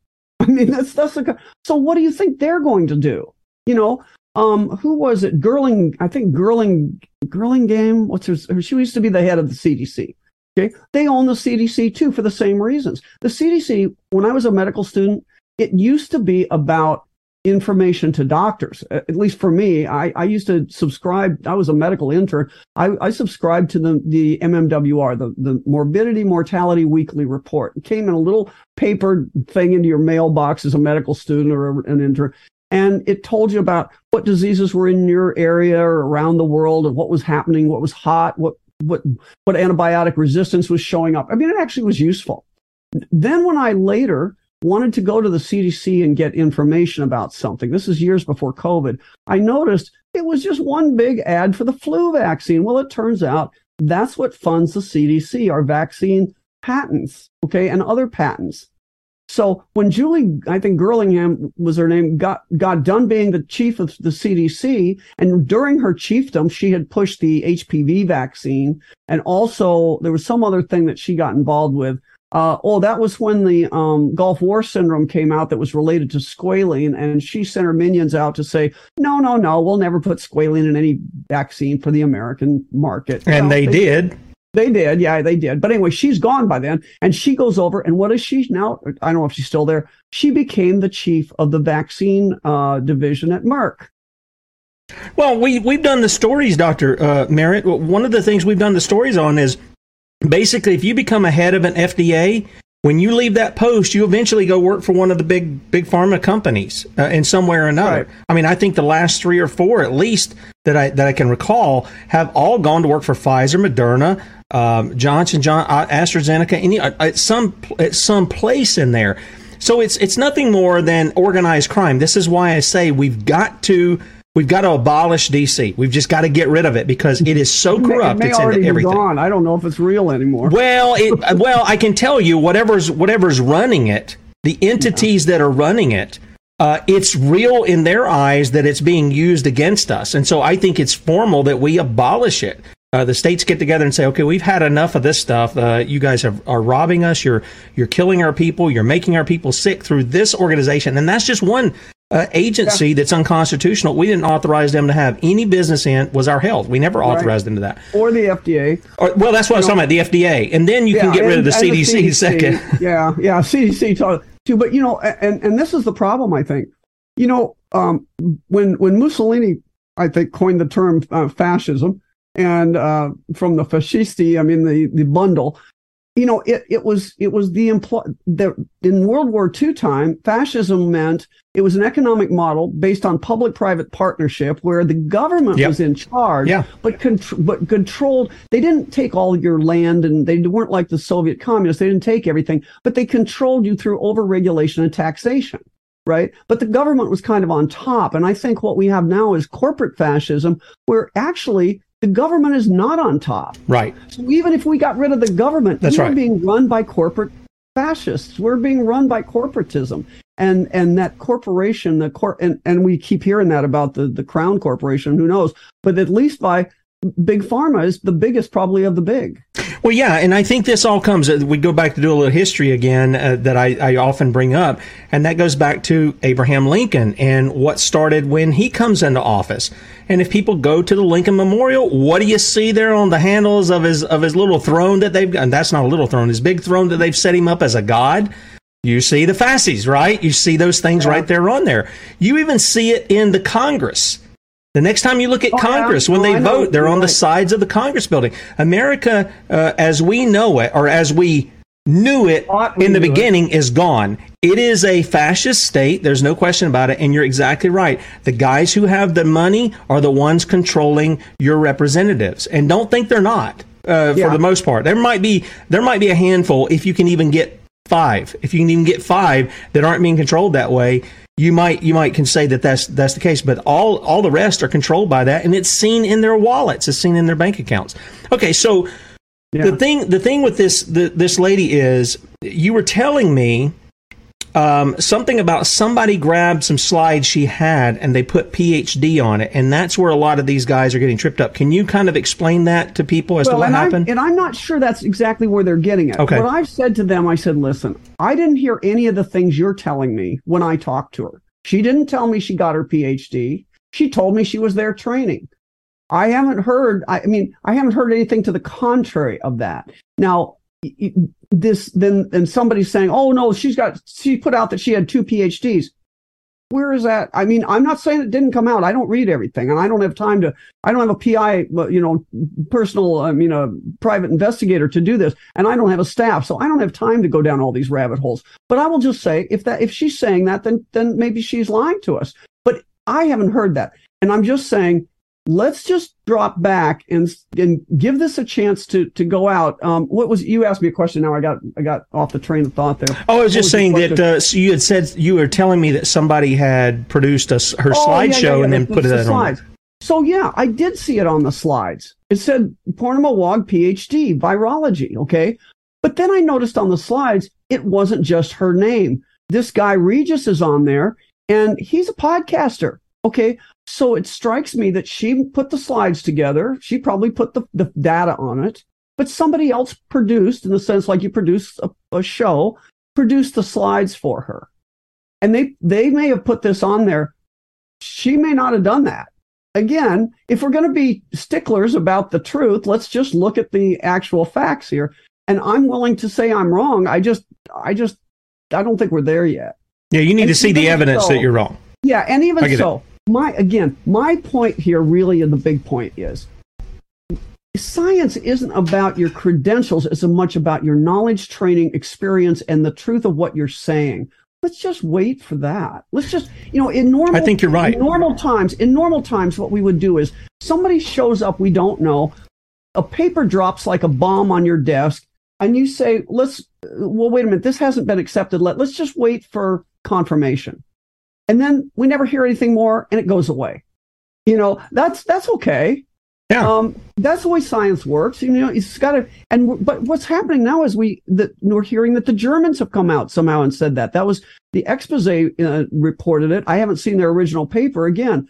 I mean, that's that's a, so. What do you think they're going to do? You know, um, who was it? Girling, I think Girling Girling, Game. What's her? She used to be the head of the CDC. Okay, they own the CDC too for the same reasons. The CDC, when I was a medical student, it used to be about information to doctors. At least for me, I, I used to subscribe. I was a medical intern. I, I subscribed to the, the MMWR, the, the Morbidity Mortality Weekly Report. It came in a little paper thing into your mailbox as a medical student or an intern. And it told you about what diseases were in your area or around the world and what was happening, what was hot, what, what, what antibiotic resistance was showing up. I mean, it actually was useful. Then when I later wanted to go to the CDC and get information about something. This is years before COVID. I noticed it was just one big ad for the flu vaccine. Well, it turns out that's what funds the CDC, our vaccine patents, okay, and other patents. So when Julie, I think Girlingham was her name, got got done being the chief of the CDC, and during her chiefdom, she had pushed the HPV vaccine, and also there was some other thing that she got involved with. Uh, oh, that was when the um, Gulf War syndrome came out that was related to squalene, and she sent her minions out to say, "No, no, no, we'll never put squalene in any vaccine for the American market." And they, they did. They did, yeah, they did. But anyway, she's gone by then, and she goes over, and what is she now? I don't know if she's still there. She became the chief of the vaccine uh, division at Merck. Well, we we've done the stories, Doctor uh, Merritt. One of the things we've done the stories on is basically if you become a head of an FDA, when you leave that post, you eventually go work for one of the big big pharma companies uh, in some way or another. Right. I mean, I think the last three or four, at least that I that I can recall, have all gone to work for Pfizer, Moderna, um, Johnson, John, uh, AstraZeneca, any uh, at some at some place in there. So it's it's nothing more than organized crime. This is why I say we've got to We've got to abolish DC. We've just got to get rid of it because it is so corrupt. It may it's already everything. Gone. I don't know if it's real anymore. Well, it, well, I can tell you whatever's whatever's running it, the entities yeah. that are running it, uh, it's real in their eyes that it's being used against us, and so I think it's formal that we abolish it. Uh, the states get together and say, "Okay, we've had enough of this stuff. Uh, you guys have, are robbing us. You're you're killing our people. You're making our people sick through this organization." And that's just one uh, agency yeah. that's unconstitutional. We didn't authorize them to have any business in was our health. We never authorized right. them to that. Or the FDA. Or, well, that's what you I was know, talking about, the FDA. And then you yeah, can get and, rid of the CDC, the CDC, second. Yeah, yeah, CDC too. But, you know, and, and this is the problem, I think. You know, um, when, when Mussolini, I think, coined the term uh, fascism, and uh, from the fascisti, I mean, the, the bundle, you know, it, it was it was the employ the in World War II time, fascism meant it was an economic model based on public-private partnership where the government yep. was in charge, yeah. but contr- but controlled. They didn't take all your land, and they weren't like the Soviet communists. They didn't take everything, but they controlled you through overregulation and taxation right? But the government was kind of on top. And I think what we have now is corporate fascism, where actually the government is not on top. Right. So even if we got rid of the government, That's we're right. being run by corporate fascists. We're being run by corporatism. And and that corporation, the cor- and, and we keep hearing that about the, the Crown Corporation, who knows? But at least by big pharma is the biggest probably of the big. Well, yeah, and I think this all comes. Uh, we go back to do a little history again uh, that I, I, often bring up, and that goes back to Abraham Lincoln and what started when he comes into office. And if people go to the Lincoln Memorial, what do you see there on the handles of his of his little throne that they've got? And that's not a little throne; his big throne that they've set him up as a god. You see the fasces, right? You see those things yeah. right there on there. You even see it in the Congress the next time you look at oh, Congress, yeah. when they vote, they're on right. the sides of the Congress building. America, uh, as we know it, or as we knew it in the beginning, it. is gone. It is a fascist state. There's no question about it. And you're exactly right. The guys who have the money are the ones controlling your representatives. And don't think they're not. Uh, yeah. For the most part, there might be there might be a handful if you can even get five. If you can even get five that aren't being controlled that way, you might you might can say that that's that's the case, but all all the rest are controlled by that, and it's seen in their wallets, it's seen in their bank accounts. Okay, so yeah. the thing the thing with this the, this lady is you were telling me um, something about somebody grabbed some slides she had and they put PhD on it, and that's where a lot of these guys are getting tripped up. Can you kind of explain that to people as well, to what and happened? I'm, and I'm not sure that's exactly where they're getting it. Okay. What I've said to them, I said, listen, I didn't hear any of the things you're telling me when I talked to her. She didn't tell me she got her PhD. She told me she was there training. I haven't heard, I mean, I haven't heard anything to the contrary of that. Now, this then and somebody's saying, "Oh no, she's got she put out that she had two PhDs." Where is that? I mean, I'm not saying it didn't come out. I don't read everything, and I don't have time to. I don't have a PI, you know, personal, I mean, a private investigator to do this, and I don't have a staff, so I don't have time to go down all these rabbit holes. But I will just say, if that if she's saying that, then then maybe she's lying to us. But I haven't heard that, and I'm just saying let's just drop back and and give this a chance to to go out. Um, what was you asked me a question? Now I got I got off the train of thought there. Oh, I was what just was saying that uh, so you had said you were telling me that somebody had produced a, her oh, slideshow yeah, yeah, yeah, and then put it the on. So yeah, I did see it on the slides. It said Poornima Wagh PhD virology. Okay, but then I noticed on the slides it wasn't just her name. This guy Regis is on there and he's a podcaster. Okay. So it strikes me that she put the slides together. She probably put the, the data on it, but somebody else produced in the sense like you produce a, a show, produced the slides for her. And they, they may have put this on there. She may not have done that. Again, if we're going to be sticklers about the truth, let's just look at the actual facts here. And I'm willing to say I'm wrong. I just, I just, I don't think we're there yet. Yeah, you need And to see the evidence so- that you're wrong. Yeah, and even so, my again, my point here really and the big point is science isn't about your credentials as much about your knowledge, training, experience, and the truth of what you're saying. Let's just wait for that. Let's just, you know, in normal I think you're right. in normal times, in normal times, what we would do is somebody shows up we don't know, a paper drops like a bomb on your desk, and you say, let's well, wait a minute, this hasn't been accepted. Let, let's just wait for confirmation and then we never hear anything more and it goes away. You know that's that's okay. Yeah. Um that's the way science works. You know it's got to and but what's happening now is we that we're hearing that the germans have come out somehow and said that. That was the expose uh, reported it. I haven't seen their original paper again.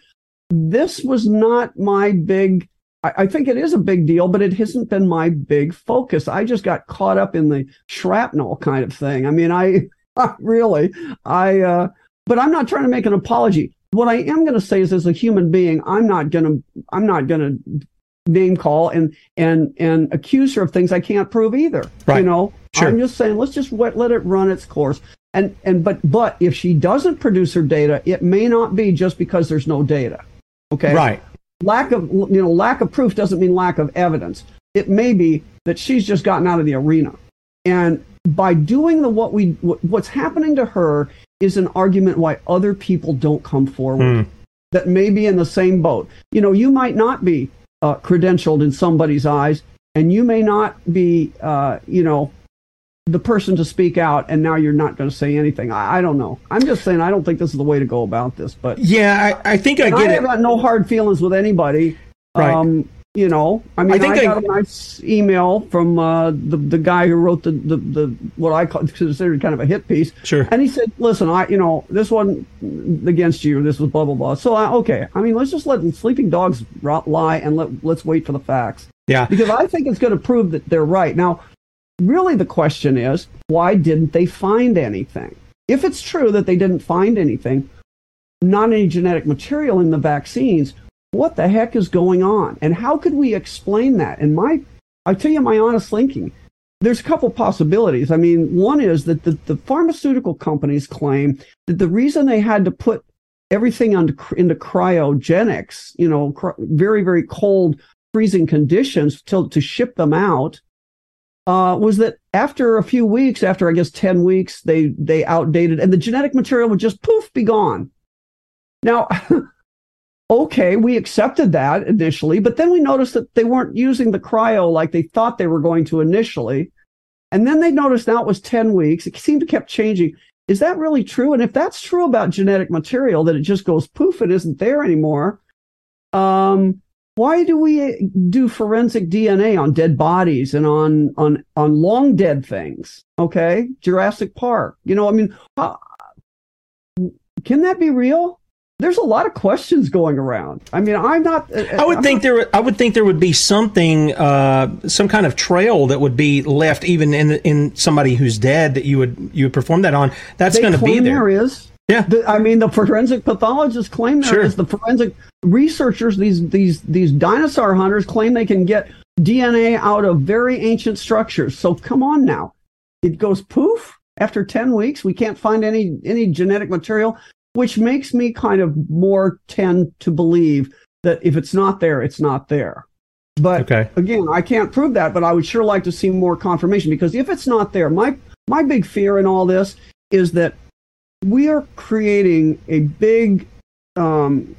This was not my big I, I think it is a big deal but it hasn't been my big focus. I just got caught up in the shrapnel kind of thing. I mean i really i uh but I'm not trying to make an apology. What I am going to say is, as a human being, I'm not going to, I'm not going to name call and and and accuse her of things I can't prove either. Right. You know, Sure. I'm just saying, let's just let, let it run its course. And and but but if she doesn't produce her data, it may not be just because there's no data. Okay. Right. Lack of you know lack of proof doesn't mean lack of evidence. It may be that she's just gotten out of the arena, and by doing the what we what's happening to her is an argument why other people don't come forward Hmm. that may be in the same boat. You know, you might not be uh, credentialed in somebody's eyes, and you may not be, uh, you know, the person to speak out, and now you're not going to say anything. I, I don't know. I'm just saying I don't think this is the way to go about this. But Yeah, I, I think I get I it. I have got no hard feelings with anybody. Right. Um, you know, I mean, I think I- got a nice email from uh, the the guy who wrote the, the the what I call considered kind of a hit piece. Sure. And he said, "Listen, I you know this wasn't against you. This was blah blah blah." So I, okay, I mean, let's just let sleeping dogs rot, lie and let let's wait for the facts Yeah. because I think it's going to prove that they're right. Now, really, the question is, why didn't they find anything? If it's true that they didn't find anything, not any genetic material in the vaccines, what the heck is going on? And how could we explain that? And my, I tell you my honest thinking, there's a couple possibilities. I mean, one is that the, the pharmaceutical companies claim that the reason they had to put everything on, into cryogenics, you know, very, very cold, freezing conditions till, to ship them out, uh, was that after a few weeks, after I guess 10 weeks, they, they outdated and the genetic material would just poof, be gone. Now, okay, we accepted that initially, but then we noticed that they weren't using the cryo like they thought they were going to initially. And then they noticed now it was 10 weeks. It seemed to kept changing. Is that really true? And if that's true about genetic material, that it just goes poof, it isn't there anymore. Um, why do we do forensic DNA on dead bodies and on on on long dead things? Okay, Jurassic Park. You know, I mean, how, can that be real? There's a lot of questions going around. I mean, I'm not. I would think there. I would think there would be something, uh, some kind of trail that would be left, even in in somebody who's dead, that you would you would perform that on. That's going to be there. There is. Yeah. The- I mean, the forensic pathologists claim there is. Sure. The forensic researchers, these these these dinosaur hunters, claim they can get DNA out of very ancient structures. So come on now, it goes poof after ten weeks. We can't find any any genetic material, which makes me kind of more tend to believe that if it's not there, it's not there. But Okay. again, I can't prove that, but I would sure like to see more confirmation because if it's not there, my my big fear in all this is that we are creating a big um,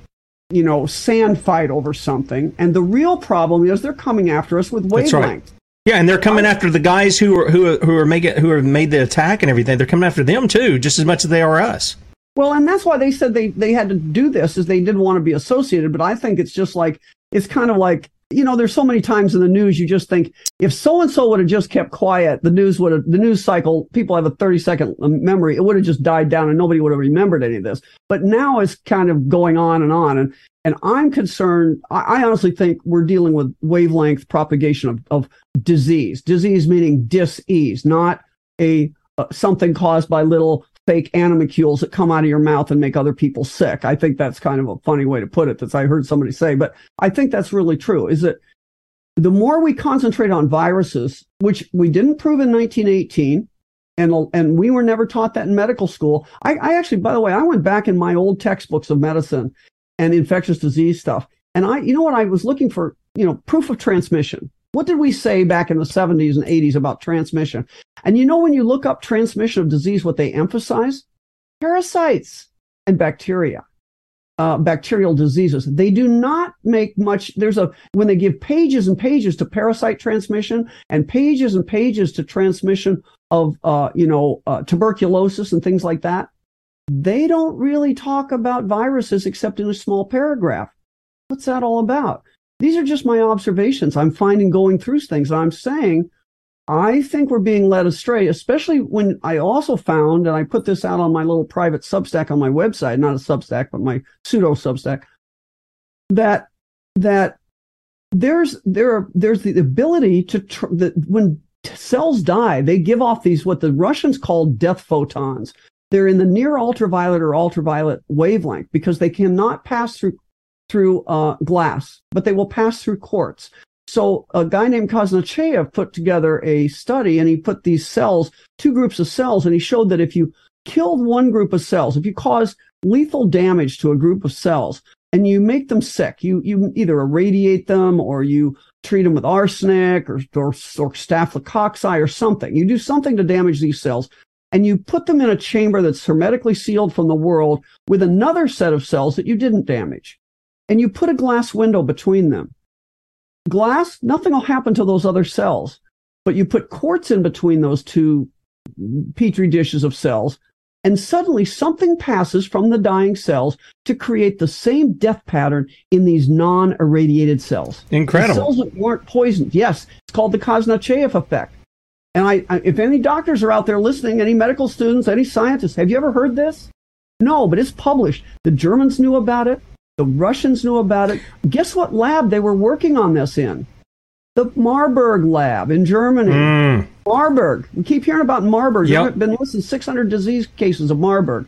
you know sand fight over something and the real problem is they're coming after us with wavelength right. Yeah, and they're coming after the guys who are who are, who are making who have made the attack and everything. They're coming after them too, just as much as they are us. Well and that's why they said they they had to do this is they didn't want to be associated but i think it's just like it's kind of like you know, there's so many times in the news you just think if so and so would have just kept quiet, the news would have, the news cycle, people have a 30 second memory, it would have just died down and nobody would have remembered any of this. But now it's kind of going on and on. And, and I'm concerned, I, I honestly think we're dealing with wavelength propagation of, of disease, disease meaning dis-ease, not a, uh, something caused by little fake animalcules that come out of your mouth and make other people sick. I think that's kind of a funny way to put it that I heard somebody say, but I think that's really true is that the more we concentrate on viruses, which we didn't prove in 1918, and, and we were never taught that in medical school. I, I actually, by the way, I went back in my old textbooks of medicine and infectious disease stuff. And I, you know what, I was looking for, you know, proof of transmission. What did we say back in the 70s and 80s about transmission? And you know, when you look up transmission of disease, what they emphasize? Parasites and bacteria. Uh, bacterial diseases. They do not make much. There's a, when they give pages and pages to parasite transmission and pages and pages to transmission of, uh, you know, uh, tuberculosis and things like that, they don't really talk about viruses except in a small paragraph. What's that all about? These are just my observations I'm finding going through things. I'm saying I think we're being led astray, especially when I also found, and I put this out on my little private Substack on my website, not a Substack, but my pseudo Substack, that that there's there are, there's the ability to tr- that when cells die, they give off these what the Russians call death photons. They're in the near ultraviolet or ultraviolet wavelength because they cannot pass through through uh, glass, but they will pass through quartz. So a guy named Kazanachev put together a study and he put these cells, two groups of cells, and he showed that if you killed one group of cells, if you cause lethal damage to a group of cells and you make them sick, you, you either irradiate them or you treat them with arsenic or, or, or staphylococci or something. You do something to damage these cells and you put them in a chamber that's hermetically sealed from the world with another set of cells that you didn't damage and you put a glass window between them. Glass, nothing will happen to those other cells, but you put quartz in between those two petri dishes of cells, and suddenly something passes from the dying cells to create the same death pattern in these non-irradiated cells. Incredible. The cells that weren't poisoned. Yes, it's called the Kazanachev effect. And I, I, if any doctors are out there listening, any medical students, any scientists, have you ever heard this? No, but it's published. The Germans knew about it. The Russians knew about it. Guess what lab they were working on this in? The Marburg lab in Germany. Mm. Marburg. We keep hearing about Marburg. Yep. There have been less than 600 disease cases of Marburg.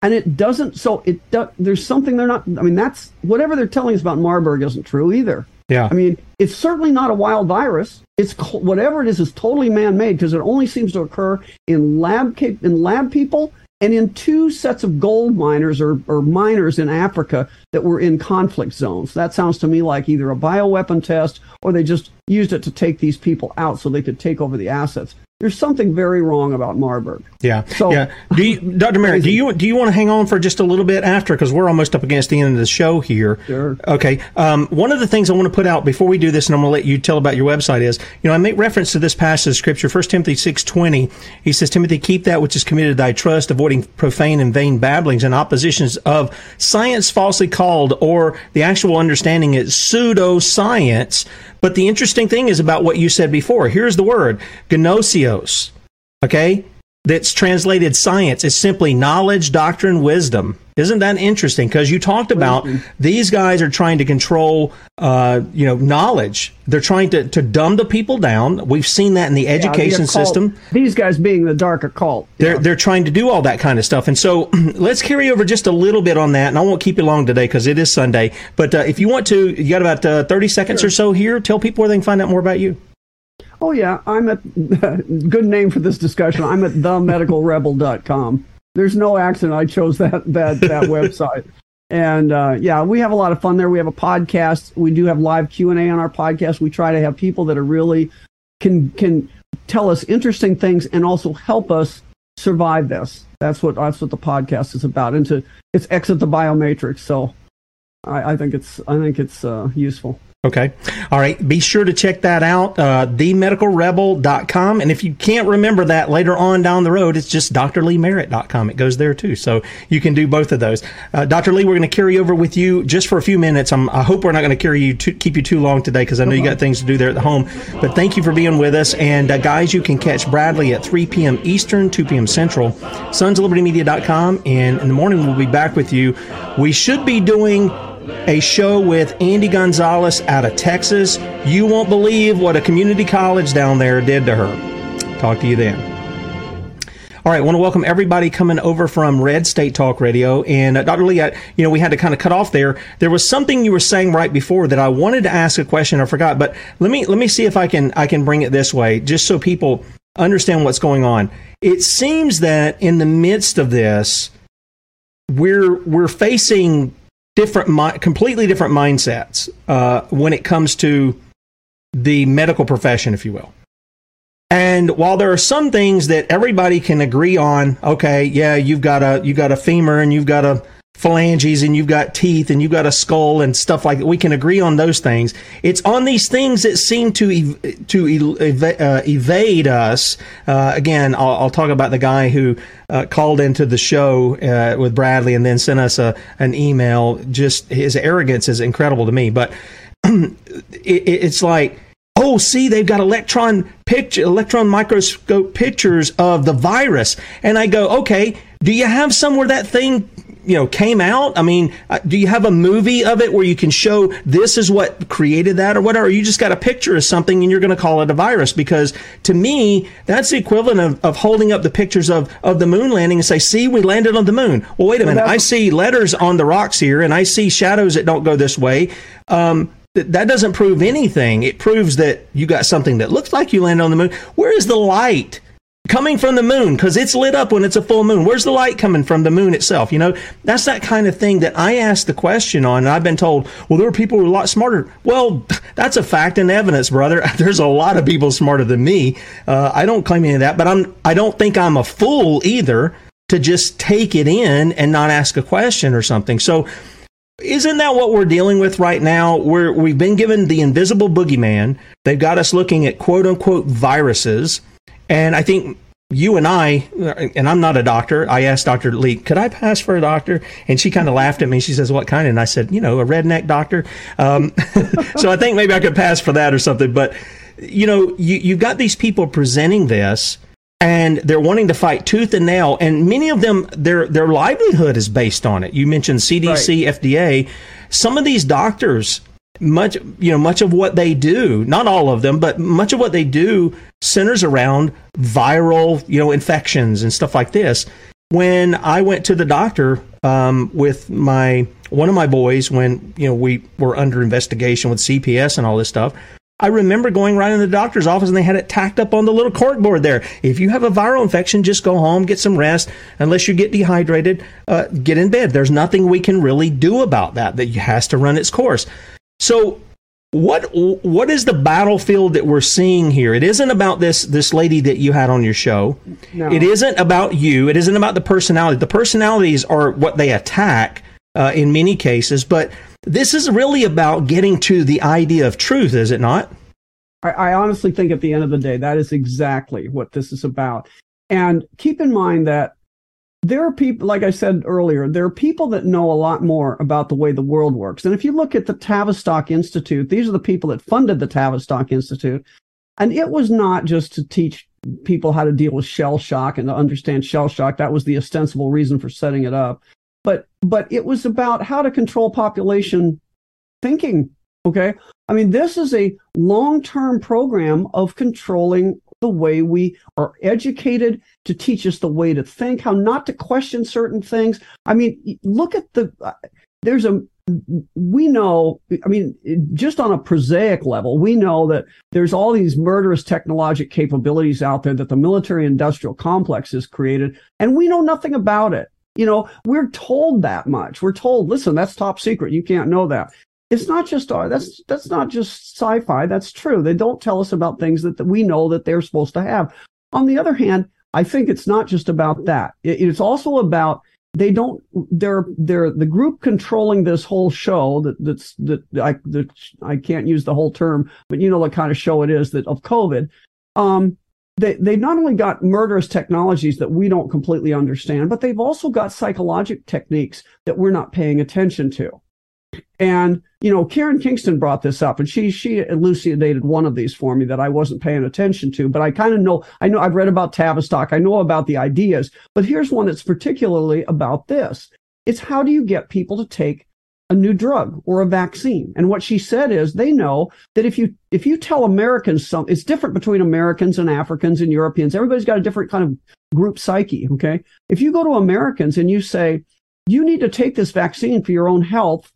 And it doesn't, so it there's something they're not, I mean, that's, whatever they're telling us about Marburg isn't true either. Yeah. I mean, it's certainly not a wild virus. It's whatever it is is totally man-made because it only seems to occur in lab in lab people and in two sets of gold miners or, or miners in Africa that were in conflict zones. That sounds to me like either a bioweapon test or they just used it to take these people out so they could take over the assets there's something very wrong about Marburg. Yeah. So, yeah. Do you, Dr. Merritt, do you do you want to hang on for just a little bit after because we're almost up against the end of the show here? Sure. Okay. Um, one of the things I want to put out before we do this, and I'm going to let you tell about your website is, you know, I make reference to this passage of scripture, 1 Timothy six twenty. He says, Timothy, keep that which is committed to thy trust, avoiding profane and vain babblings and oppositions of science falsely called, or the actual understanding is pseudoscience. But the interesting thing is about what you said before. Here's the word, gnoseos. Okay? That's translated science. It's simply knowledge, doctrine, wisdom. Isn't that interesting? Because you talked about these guys are trying to control, uh, you know, knowledge. They're trying to, to dumb the people down. We've seen that in the education yeah, the system. These guys being the dark occult. They're Yeah. they're trying to do all that kind of stuff. And so let's carry over just a little bit on that. And I won't keep you long today because it is Sunday. But uh, if you want to, you got about uh, thirty seconds or so here. Tell people where they can find out more about you. Oh yeah, I'm at good name for this discussion. I'm at themedicalrebel.com. There's no accident I chose that that that website. And uh, yeah, we have a lot of fun there. We have a podcast. We do have live Q and A on our podcast. We try to have people that are really can can tell us interesting things and also help us survive this. That's what that's what the podcast is about. And to it's exit the biomatrix. So I, I think it's I think it's uh, useful. Okay. All right. Be sure to check that out, uh, themedicalrebel.com. And if you can't remember that later on down the road, it's just drleemerritt.com. It goes there too. So you can do both of those. Uh, Dr. Lee, we're going to carry over with you just for a few minutes. I'm, i hope we're not going to carry you to keep you too long today because I know you got things to do there at the home. But thank you for being with us. And uh, guys, you can catch Bradley at 3 p.m. Eastern, 2 p.m. Central, sonslibertymedia.com. And in the morning, we'll be back with you. We should be doing a show with Andy Gonzalez out of Texas. You won't believe what a community college down there did to her. Talk to you then. All right, I want to welcome everybody coming over from Red State Talk Radio. And uh, Dr. Lee, I, you know, we had to kind of cut off there. There was something you were saying right before that I wanted to ask a question. I forgot, but let me let me see if I can I can bring it this way, just so people understand what's going on. It seems that in the midst of this, we're we're facing different, completely different mindsets uh, when it comes to the medical profession, if you will. And while there are some things that everybody can agree on, okay, yeah, you've got a you have got a femur and you've got a phalanges and you've got teeth and you've got a skull and stuff like that. We can agree on those things. It's on these things that seem to ev- to ev- uh, evade us. Uh, again, I'll, I'll, talk about the guy who uh, called into the show uh, with Bradley and then sent us a, an email. Just his arrogance is incredible to me. But it, it's like oh see they've got electron picture electron microscope pictures of the virus. And i go okay do you have somewhere that thing you know came out? I mean uh, do you have a movie of it where you can show this is what created that or whatever? Or you just got a picture of something and you're going to call it a virus? Because to me that's the equivalent of, of holding up the pictures of, of the moon landing and say see we landed on the moon. Well wait a minute. i see letters on the rocks here and i see shadows that don't go this way. Um, that doesn't prove anything. It proves that you got something that looks like you landed on the moon. Where is the light? coming from the moon because it's lit up when it's a full moon. Where's the light coming from the moon itself? You know, that's that kind of thing that I asked the question on. And I've been told, well, there are people who are a lot smarter. Well, that's a fact and evidence, brother. There's a lot of people smarter than me. Uh, I don't claim any of that, but I'm, I don't think I'm a fool either to just take it in and not ask a question or something. So, isn't that what we're dealing with right now? We're, we've been given the invisible boogeyman. They've got us looking at quote unquote viruses. And I think you and I, and I'm not a doctor. I asked Dr. Lee, could I pass for a doctor? And she kind of laughed at me. She says, what kind? And I said, you know, a redneck doctor. Um, so I think maybe I could pass for that or something. But, you know, you, you've got these people presenting this and they're wanting to fight tooth and nail. And many of them, their, their livelihood is based on it. You mentioned CDC, right. FDA. Some of these doctors, much you know much of what they do not all of them but much of what they do centers around viral you know infections and stuff like this when i went to the doctor um, with my one of my boys when you know we were under investigation with cps and all this stuff I remember going right in the doctor's office and they had it tacked up on the little corkboard there. If you have a viral infection, just go home, get some rest. Unless you get dehydrated, uh, get in bed. There's nothing we can really do about that. That has to run its course. So what what is the battlefield that we're seeing here? It isn't about this this lady that you had on your show. No. It isn't about you. It isn't about the personality. The personalities are what they attack uh, in many cases, but this is really about getting to the idea of truth, is it not? I, I honestly think at the end of the day, that is exactly what this is about. And keep in mind that there are people, like I said earlier, there are people that know a lot more about the way the world works. And if you look at the Tavistock Institute, these are the people that funded the Tavistock Institute. And it was not just to teach people how to deal with shell shock and to understand shell shock. That was the ostensible reason for setting it up. But, but it was about how to control population thinking. Okay. I mean, this is a long term program of controlling the way we are educated to teach us the way to think, how not to question certain things. I mean, look at the, uh, there's a, we know, I mean, just on a prosaic level, we know that there's all these murderous technologic capabilities out there that the military industrial complex has created, and we know nothing about it. You know, we're told that much. We're told, listen, that's top secret. You can't know that it's not just uh, that's that's not just sci-fi. That's true. They don't tell us about things that, that we know that they're supposed to have. On the other hand, I think it's not just about that. It, it's also about they don't they're they're the group controlling this whole show that that's that I that I can't use the whole term, but you know what kind of show it is that of COVID. Um, they they've not only got murderous technologies that we don't completely understand, but they've also got psychological techniques that we're not paying attention to. And you know, Karen Kingston brought this up, and she she elucidated one of these for me that I wasn't paying attention to. But I kind of know I know I've read about Tavistock, I know about the ideas, but here's one that's particularly about this. It's how do you get people to take a new drug or a vaccine? And what she said is they know that if you if you tell Americans some, it's different between Americans and Africans and Europeans. Everybody's got a different kind of group psyche. Okay, if you go to Americans and you say you need to take this vaccine for your own health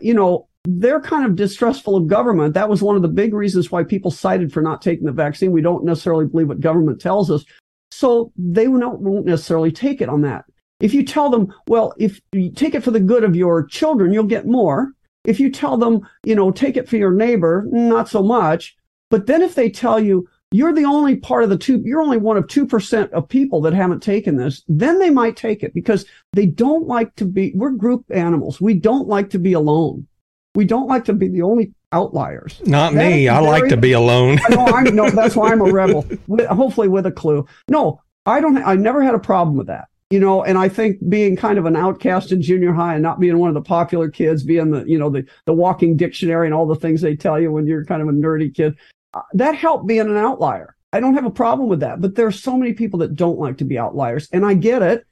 you know, they're kind of distrustful of government. That was one of the big reasons why people cited for not taking the vaccine. We don't necessarily believe what government tells us. So they won't necessarily take it on that. If you tell them, well, if you take it for the good of your children, you'll get more. If you tell them, you know, take it for your neighbor, not so much. But then if they tell you, you're the only part of the two, you're only one of 2% of people that haven't taken this, then they might take it because they don't like to be, we're group animals. We don't like to be alone. We don't like to be the only outliers. Not that me. I like to be alone. no, I'm, no, that's why I'm a rebel. With, hopefully with a clue. No, I don't, I never had a problem with that. You know, and I think being kind of an outcast in junior high and not being one of the popular kids, being the, you know, the, the walking dictionary and all the things they tell you when you're kind of a nerdy kid, uh, that helped being an outlier. I don't have a problem with that, but there are so many people that don't like to be outliers, and I get it.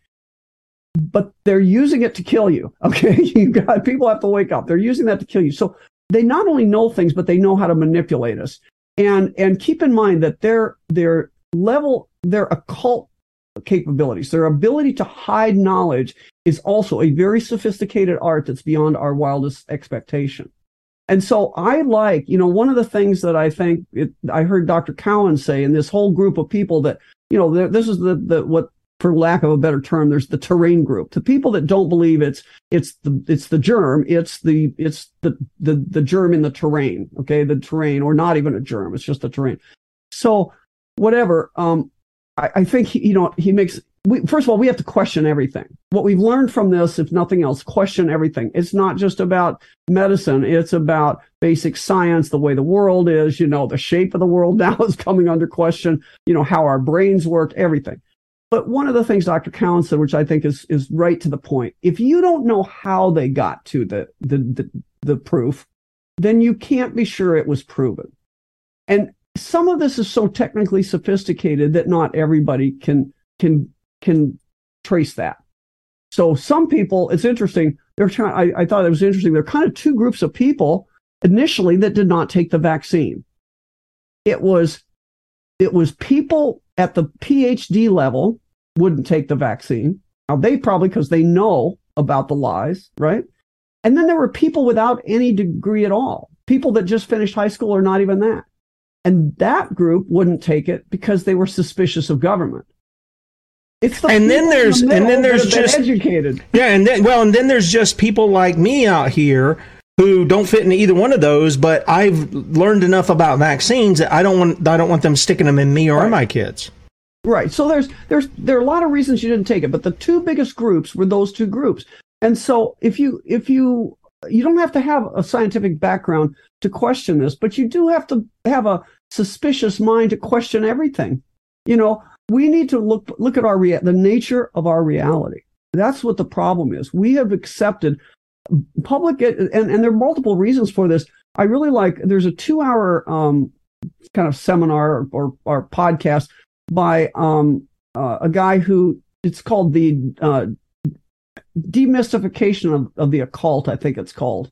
But they're using it to kill you. Okay, you got people have to wake up. They're using that to kill you. So they not only know things, but they know how to manipulate us. And and keep in mind that their their level, their occult capabilities, their ability to hide knowledge is also a very sophisticated art that's beyond our wildest expectation. And so I like, you know, one of the things that I think it, I heard Dr. Cowan say in this whole group of people that, you know, this is the, the, what, for lack of a better term, there's the terrain group. The people that don't believe it's, it's the, it's the germ, it's the, it's the, the, the germ in the terrain. Okay. The terrain or not even a germ. It's just the terrain. So whatever. Um, I, I think, he, you know, he makes, we, first of all, we have to question everything. What we've learned from this, if nothing else, question everything. It's not just about medicine. It's about basic science, the way the world is, you know, the shape of the world now is coming under question, you know, how our brains work, everything. But one of the things Dr. Cowan said, which I think is, is right to the point, if you don't know how they got to the, the, the, the proof, then you can't be sure it was proven. And some of this is so technically sophisticated that not everybody can, can can trace that. So some people, it's interesting. They're trying. I, I thought it was interesting. There are kind of two groups of people initially that did not take the vaccine. It was, it was people at the PhD level wouldn't take the vaccine. Now they probably because they know about the lies, right? And then there were people without any degree at all, people that just finished high school or not even that. And that group wouldn't take it because they were suspicious of government. It's the and then there's the and then there's just educated. Yeah, and then well, and then there's just people like me out here who don't fit into either one of those. But I've learned enough about vaccines that I don't want I don't want them sticking them in me or right. my kids. Right. So there's there's there are a lot of reasons you didn't take it, but the two biggest groups were those two groups. And so if you if you you don't have to have a scientific background to question this, but you do have to have a suspicious mind to question everything. You know, we need to look look at our rea- the nature of our reality. That's what the problem is. We have accepted public, and, and there are multiple reasons for this. I really like. There's a two hour um, kind of seminar or, or podcast by um, uh, a guy who it's called the uh, demystification of, of the occult. I think it's called,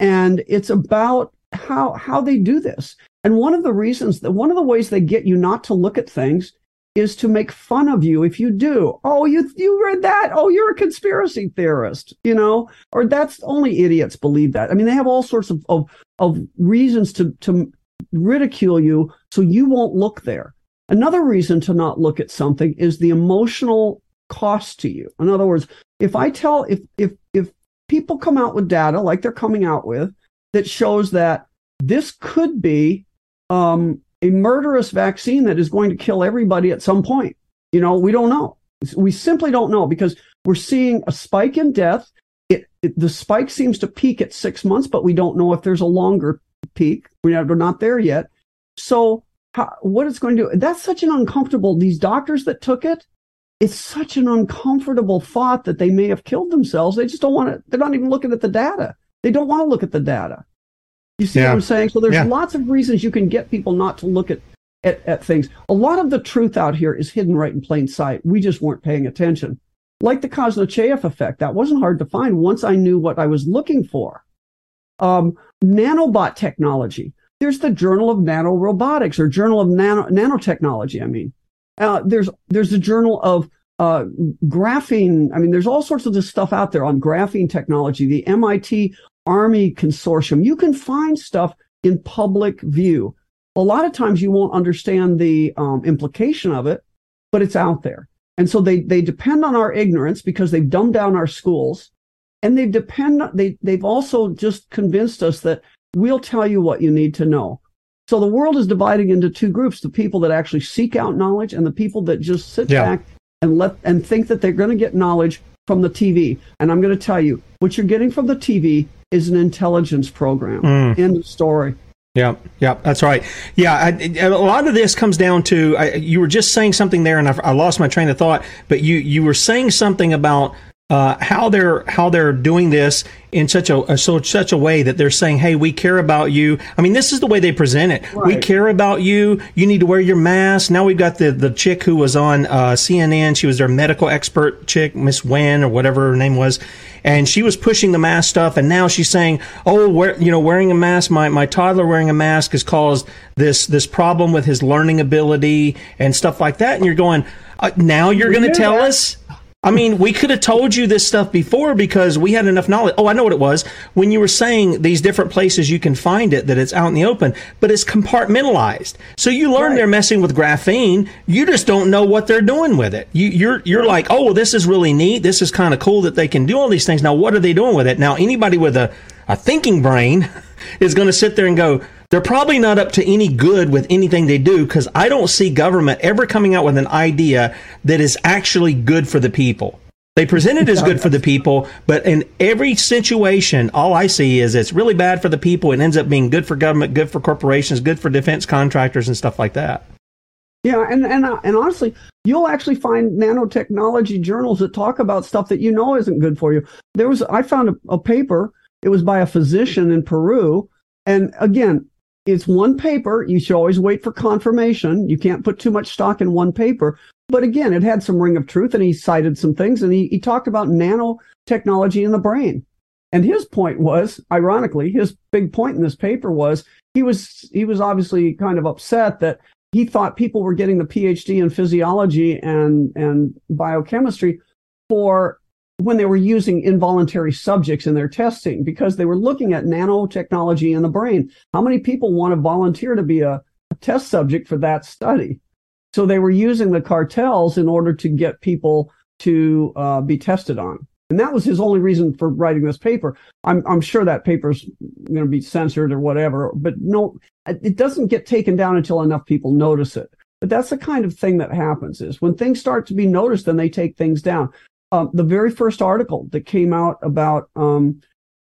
and it's about how how they do this. And one of the reasons that one of the ways they get you not to look at things is to make fun of you if you do. Oh, you you read that? Oh, you're a conspiracy theorist, you know? Or that's only idiots believe that. I mean, they have all sorts of of, of reasons to to ridicule you so you won't look there. Another reason to not look at something is the emotional cost to you. In other words, if I tell if if if people come out with data like they're coming out with that shows that this could be um, a murderous vaccine that is going to kill everybody at some point. You know, we don't know. We simply don't know because We're seeing a spike in death. It, it, the spike seems to peak at six months, but we don't know if there's a longer peak. We're not there yet. So how, what it's going to do, that's such an uncomfortable, these doctors that took it, it's such an uncomfortable thought that they may have killed themselves. They just don't want to, they're not even looking at the data. They don't want to look at the data. You see yeah. what I'm saying? So there's yeah. lots of reasons you can get people not to look at, at, at things. A lot of the truth out here is hidden right in plain sight. We just weren't paying attention. Like the Kosnochayev effect, that wasn't hard to find once I knew what I was looking for. Um, nanobot technology. There's the Journal of Nanorobotics or Journal of Nano, Nanotechnology. I mean, uh, there's there's the Journal of uh, Graphene. I mean, there's all sorts of this stuff out there on graphene technology. The MIT Army Consortium. You can find stuff in public view. A lot of times you won't understand the um, implication of it, but it's out there. And so they they depend on our ignorance because they've dumbed down our schools, and they depend they they've also just convinced us that we'll tell you what you need to know. So the world is dividing into two groups: the people that actually seek out knowledge, and the people that just sit yeah. back and let and think that they're going to get knowledge from the TV. And I'm going to tell you, what you're getting from the TV is an intelligence program. Mm. End of story. Yeah, yeah, that's right. Yeah, I, a lot of this comes down to I, you were just saying something there, and I, I, lost my train of thought. But you you were saying something about uh, how they're how they're doing this in such a, so such a way that they're saying, "Hey, we care about you." I mean, this is the way they present it. Right. We care about you. You need to wear your mask. Now we've got the the chick who was on uh, CNN. She was their medical expert chick, Miss Wen or whatever her name was, and she was pushing the mask stuff. And now she's saying, "Oh, wear, you know, wearing a mask. My my toddler wearing a mask has caused this this problem with his learning ability and stuff like that." And you're going, uh, "Now you're going to tell us." I mean, we could have told you this stuff before because we had enough knowledge. Oh, I know what it was. When you were saying these different places you can find it, that it's out in the open, but it's compartmentalized. So you learn right. they're messing with graphene. You just don't know what they're doing with it. You, you're, you're like, oh, well, this is really neat. This is kind of cool that they can do all these things. Now, what are they doing with it? Now, anybody with a, a thinking brain is going to sit there and go, they're probably not up to any good with anything they do because I don't see government ever coming out with an idea that is actually good for the people. They present it as good for the people, but in every situation, all I see is it's really bad for the people. It ends up being good for government, good for corporations, good for defense contractors, and stuff like that. Yeah, and and uh, and honestly, you'll actually find nanotechnology journals that talk about stuff that you know isn't good for you. There was I found a, a paper. It was by a physician in Peru, and again, it's one paper. You should always wait for confirmation. You can't put too much stock in one paper. But again, it had some ring of truth and he cited some things and he, he talked about nanotechnology in the brain. And his point was, ironically, his big point in this paper was he was he was obviously kind of upset that he thought people were getting the PhD in physiology and and biochemistry for when they were using involuntary subjects in their testing because they were looking at nanotechnology in the brain. How many people want to volunteer to be a, a test subject for that study? So they were using the cartels in order to get people to uh, be tested on. And that was his only reason for writing this paper. I'm, I'm sure that paper's going to be censored or whatever, but no, it doesn't get taken down until enough people notice it. But that's the kind of thing that happens is when things start to be noticed, then they take things down uh, the very first article that came out about um,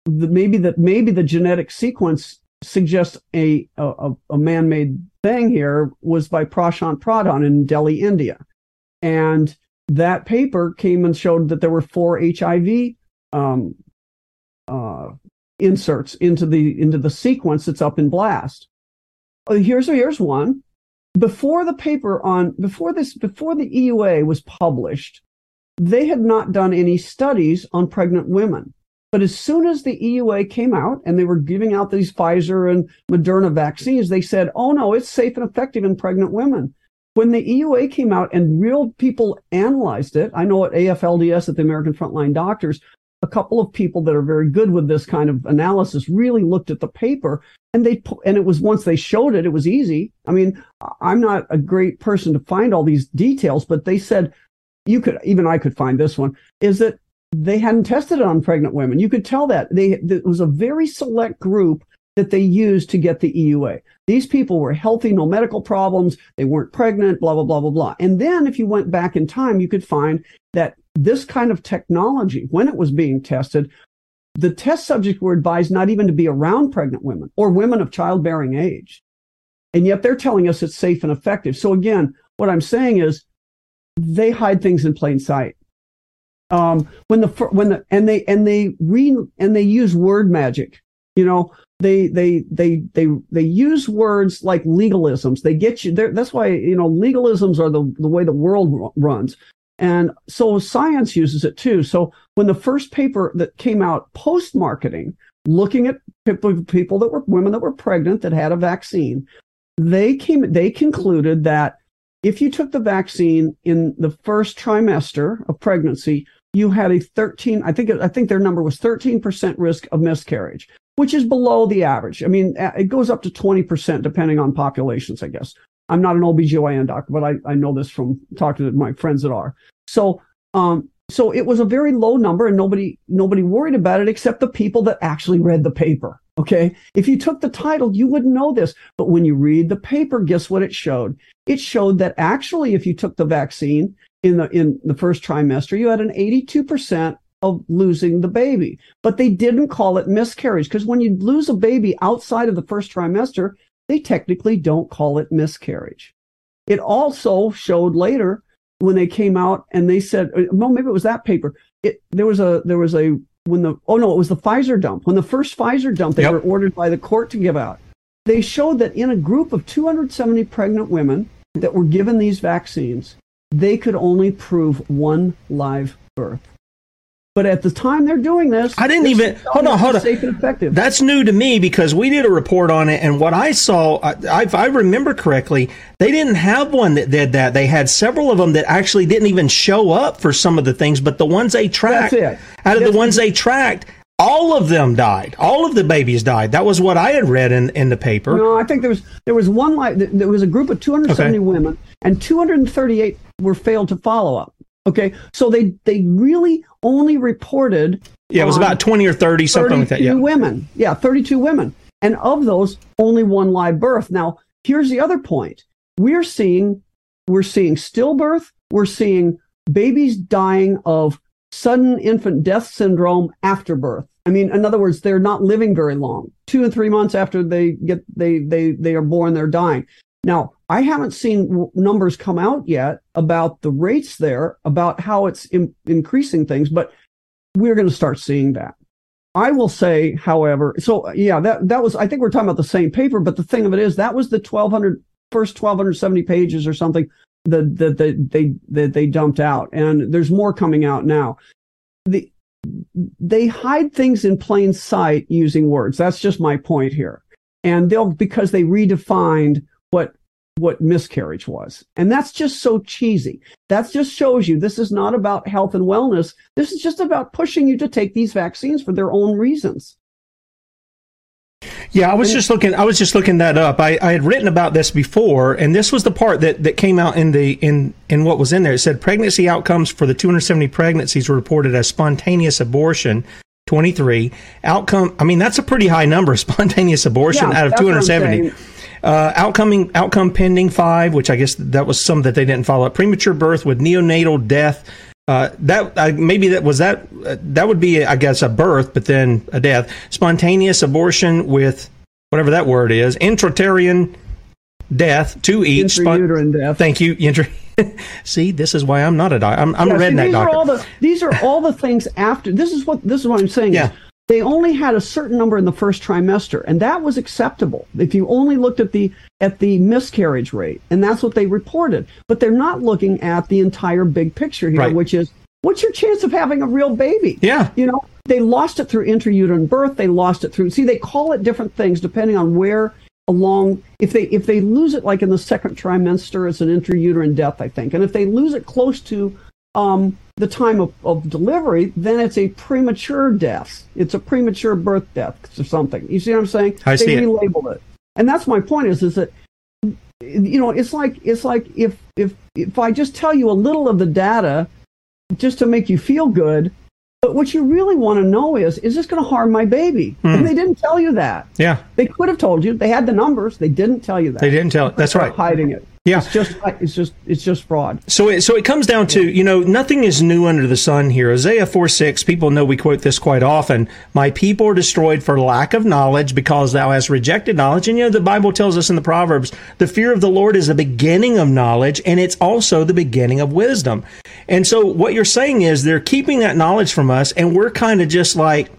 the, maybe that maybe the genetic sequence suggests a, a, a man-made thing here was by Prashant Pradhan in Delhi, India. And that paper came and showed that there were four HIV um, uh, inserts into the into the sequence that's up in BLAST. Uh, here's here's one. Before the paper on before this before the EUA was published, they had not done any studies on pregnant women. But as soon as the EUA came out and they were giving out these Pfizer and Moderna vaccines, they said, oh no, it's safe and effective in pregnant women. When the EUA came out and real people analyzed it, I know at AFLDS at the American Frontline Doctors, a couple of people that are very good with this kind of analysis really looked at the paper and they and it was once they showed it it was easy i mean i'm not a great person to find all these details but they said you could even I could find this one is that they hadn't tested it on pregnant women. You could tell that they it was a very select group that they used to get the EUA. These people were healthy, no medical problems, they weren't pregnant, blah, blah, blah, blah, blah. And then if you went back in time, you could find that this kind of technology, when it was being tested, the test subjects were advised not even to be around pregnant women or women of childbearing age. And yet they're telling us it's safe and effective. So again, what I'm saying is they hide things in plain sight. Um, when the when the and they and they read and they use word magic. You know, they they they they they use words like legalisms. They get you there. That's why you know legalisms are the the way the world runs. And so science uses it too. So when the first paper that came out post marketing, looking at people, people that were women that were pregnant that had a vaccine, they came, they concluded that if you took the vaccine in the first trimester of pregnancy, you had a 13, I think, I think their number was 13% risk of miscarriage, which is below the average. I mean, it goes up to 20% depending on populations, I guess. I'm not an OBGYN doctor, but I, I know this from talking to my friends that are. So, um, so it was a very low number and nobody, nobody worried about it except the people that actually read the paper. Okay. If you took the title, you wouldn't know this. But when you read the paper, guess what it showed? It showed that actually, if you took the vaccine in the, in the first trimester, you had an 82% of losing the baby. But they didn't call it miscarriage because when you lose a baby outside of the first trimester, they technically don't call it miscarriage. It also showed later when they came out and they said, uh, well, maybe it was that paper. It, there was a, there was a, when the, oh no, it was the Pfizer dump. When the first Pfizer dump, they yep. were ordered by the court to give out. They showed that in a group of 270 pregnant women that were given these vaccines, they could only prove one live birth. But at the time they're doing this, I didn't even hold on, hold on. Safe and effective. That's new to me because we did a report on it, and what I saw, I, if I remember correctly, they didn't have one that did that. They had several of them that actually didn't even show up for some of the things, but the ones they tracked, out of That's the ones they tracked, all of them died. All of the babies died. That was what I had read in, in the paper. No, I think there was there was one like there was a group of 270 okay. women, and 238 were failed to follow up. Okay, so they they really only reported. Yeah, it was about twenty or thirty, something like that. Yeah, women. Yeah, thirty-two women, and of those, only one live birth. Now, here's the other point: we're seeing we're seeing stillbirth. We're seeing babies dying of sudden infant death syndrome after birth. I mean, in other words, they're not living very long. Two and three months after they get they they they are born, they're dying. Now, I haven't seen numbers come out yet about the rates there, about how it's in- increasing things, but we're going to start seeing that. I will say, however, so yeah, that, that was, I think we're talking about the same paper, but the thing of it is that was the 1200, first 1270 pages or something that, that, that they, that they dumped out. And there's more coming out now. The, they hide things in plain sight using words. That's just my point here. And they'll, because they redefined what miscarriage was. And that's just so cheesy. That just shows you this is not about health and wellness. This is just about pushing you to take these vaccines for their own reasons. Yeah, I was just looking. I was just looking that up. I, I had written about this before, and this was the part that, that came out in the in in what was in there. It said pregnancy outcomes for the 270 pregnancies were reported as spontaneous abortion, 23 outcome. I mean, that's a pretty high number, spontaneous abortion yeah, out of 270. Uh, outcoming outcome pending five, which I guess that was some that they didn't follow up. Premature birth with neonatal death. Uh, that uh, maybe that was that uh, that would be I guess a birth, but then a death. Spontaneous abortion with whatever that word is. Intrauterine death to each. Intrauterine spon- death. Thank you. Intra- See, this is why I'm not a doctor. I'm, I'm yeah, a redneck see, these doctor. Are all the, these are all the things after. This is what this is what I'm saying. Yeah. They only had a certain number in the first trimester, and that was acceptable if you only looked at the at the miscarriage rate, and that's what they reported. But they're not looking at the entire big picture here, right. which is what's your chance of having a real baby? Yeah, you know, they lost it through intrauterine birth. They lost it through. See, they call it different things depending on where along if they if they lose it like in the second trimester it's an intrauterine death i think and if they lose it close to um, the time of, of delivery, then it's a premature death. It's a premature birth death or something. You see what I'm saying? I see they relabeled it. it. And that's my point is, is that, you know, it's like, it's like if, if, if I just tell you a little of the data just to make you feel good, But what you really want to know is, is this going to harm my baby? Hmm. And they didn't tell you that. Yeah. They could have told you. They had the numbers. They didn't tell you that. They didn't tell it. That's right. Hiding it. Yeah. It's just, it's just, it's just fraud. So it, so it comes down to, you know, nothing is new under the sun here. Isaiah 4 6, people know we quote this quite often. My people are destroyed for lack of knowledge because thou hast rejected knowledge. And, you know, the Bible tells us in the Proverbs, the fear of the Lord is the beginning of knowledge and it's also the beginning of wisdom. And so what you're saying is they're keeping that knowledge from us and we're kind of just like,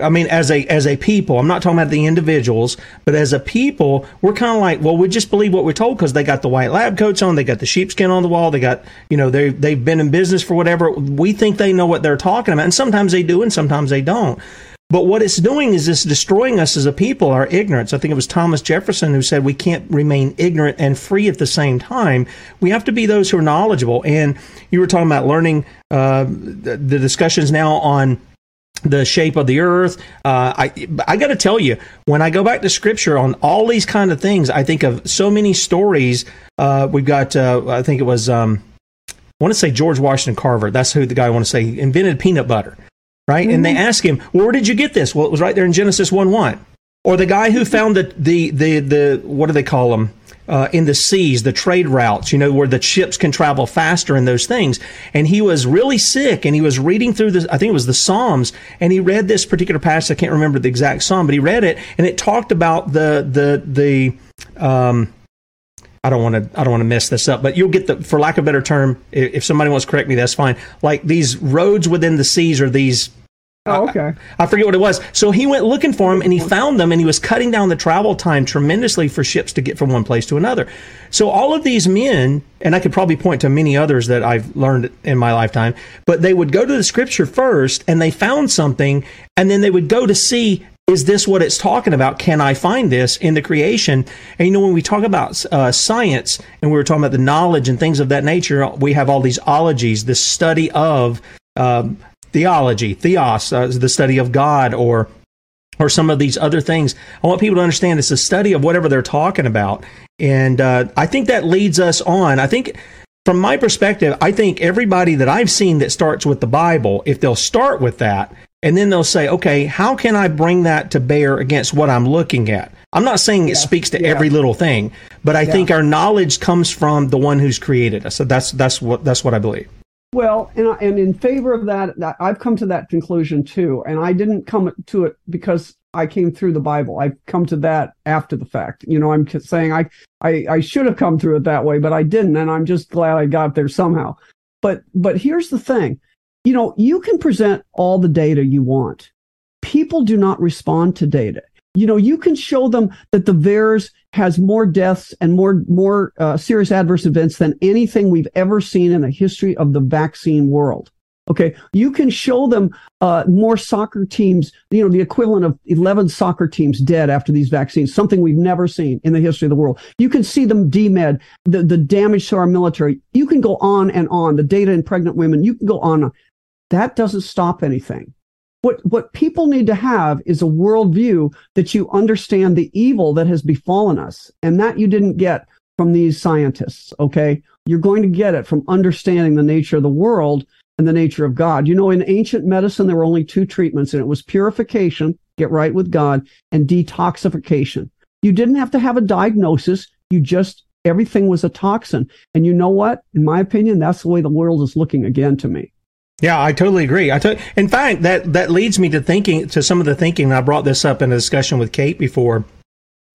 I mean, as a as a people, I'm not talking about the individuals, but as a people, we're kind of like, well, we just believe what we're told because they got the white lab coats on, they got the sheepskin on the wall, they got, you know, they they've been in business for whatever. We think they know what they're talking about, and sometimes they do, and sometimes they don't. But what it's doing is it's destroying us as a people, our ignorance. I think it was Thomas Jefferson who said we can't remain ignorant and free at the same time. We have to be those who are knowledgeable. And you were talking about learning uh, the, the discussions now on the shape of the earth. Uh, I I got to tell you, when I go back to scripture on all these kind of things, I think of so many stories. Uh, we've got, uh, I think it was, um, I want to say George Washington Carver. That's who the guy I want to say he invented peanut butter, right? And they ask him, well, where did you get this? Well, it was right there in Genesis one one. Or the guy who found the the the the what do they call them? Uh, in the seas, the trade routes, you know, where the ships can travel faster and those things. And he was really sick and he was reading through the, I think it was the Psalms, and he read this particular passage. I can't remember the exact Psalm, but he read it and it talked about the, the, the, um, I don't want to. I don't want to mess this up, but you'll get the, for lack of a better term, if, somebody wants to correct me, that's fine. Like these roads within the seas or these Oh, okay. I, I forget what it was. So he went looking for them and he found them and he was cutting down the travel time tremendously for ships to get from one place to another. So all of these men, and I could probably point to many others that I've learned in my lifetime, but they would go to the scripture first and they found something and then they would go to see is this what it's talking about? Can I find this in the creation? And you know, when we talk about uh, science and we were talking about the knowledge and things of that nature, we have all these ologies, the study of um, theology, theos, uh, the study of God, or or some of these other things. I want people to understand it's a study of whatever they're talking about, and uh, I think that leads us on. I think. From my perspective, I think everybody that I've seen that starts with the Bible, if they'll start with that, and then they'll say, okay, how can I bring that to bear against what I'm looking at? I'm not saying it yeah, speaks to yeah. every little thing, but I yeah. think our knowledge comes from the one who's created us. So that's that's what that's what I believe. Well, and, and in favor of that, that, I've come to that conclusion too. And I didn't come to it because I came through the Bible. I've come to that after the fact. You know, I'm saying I, I, I should have come through it that way, but I didn't. And I'm just glad I got there somehow. But, but here's the thing. You know, you can present all the data you want. People do not respond to data you know, you can show them that the VAERS has more deaths and more more uh, serious adverse events than anything we've ever seen in the history of the vaccine world. Okay, you can show them uh, more soccer teams, you know, the equivalent of 11 soccer teams dead after these vaccines, something we've never seen in the history of the world. You can see them demed, the, the damage to our military. You can go on and on, the data in pregnant women, you can go on. That doesn't stop anything. What, what people need to have is a worldview that you understand the evil that has befallen us. And that you didn't get from these scientists. Okay. You're going to get it from understanding the nature of the world and the nature of God. You know, in ancient medicine, there were only two treatments and it was purification, get right with God, and detoxification. You didn't have to have a diagnosis. You just, everything was a toxin. And you know what? In my opinion, that's the way the world is looking again to me. Yeah, I totally agree. I to- in fact, that that leads me to thinking to some of the thinking. I brought this up in a discussion with Kate before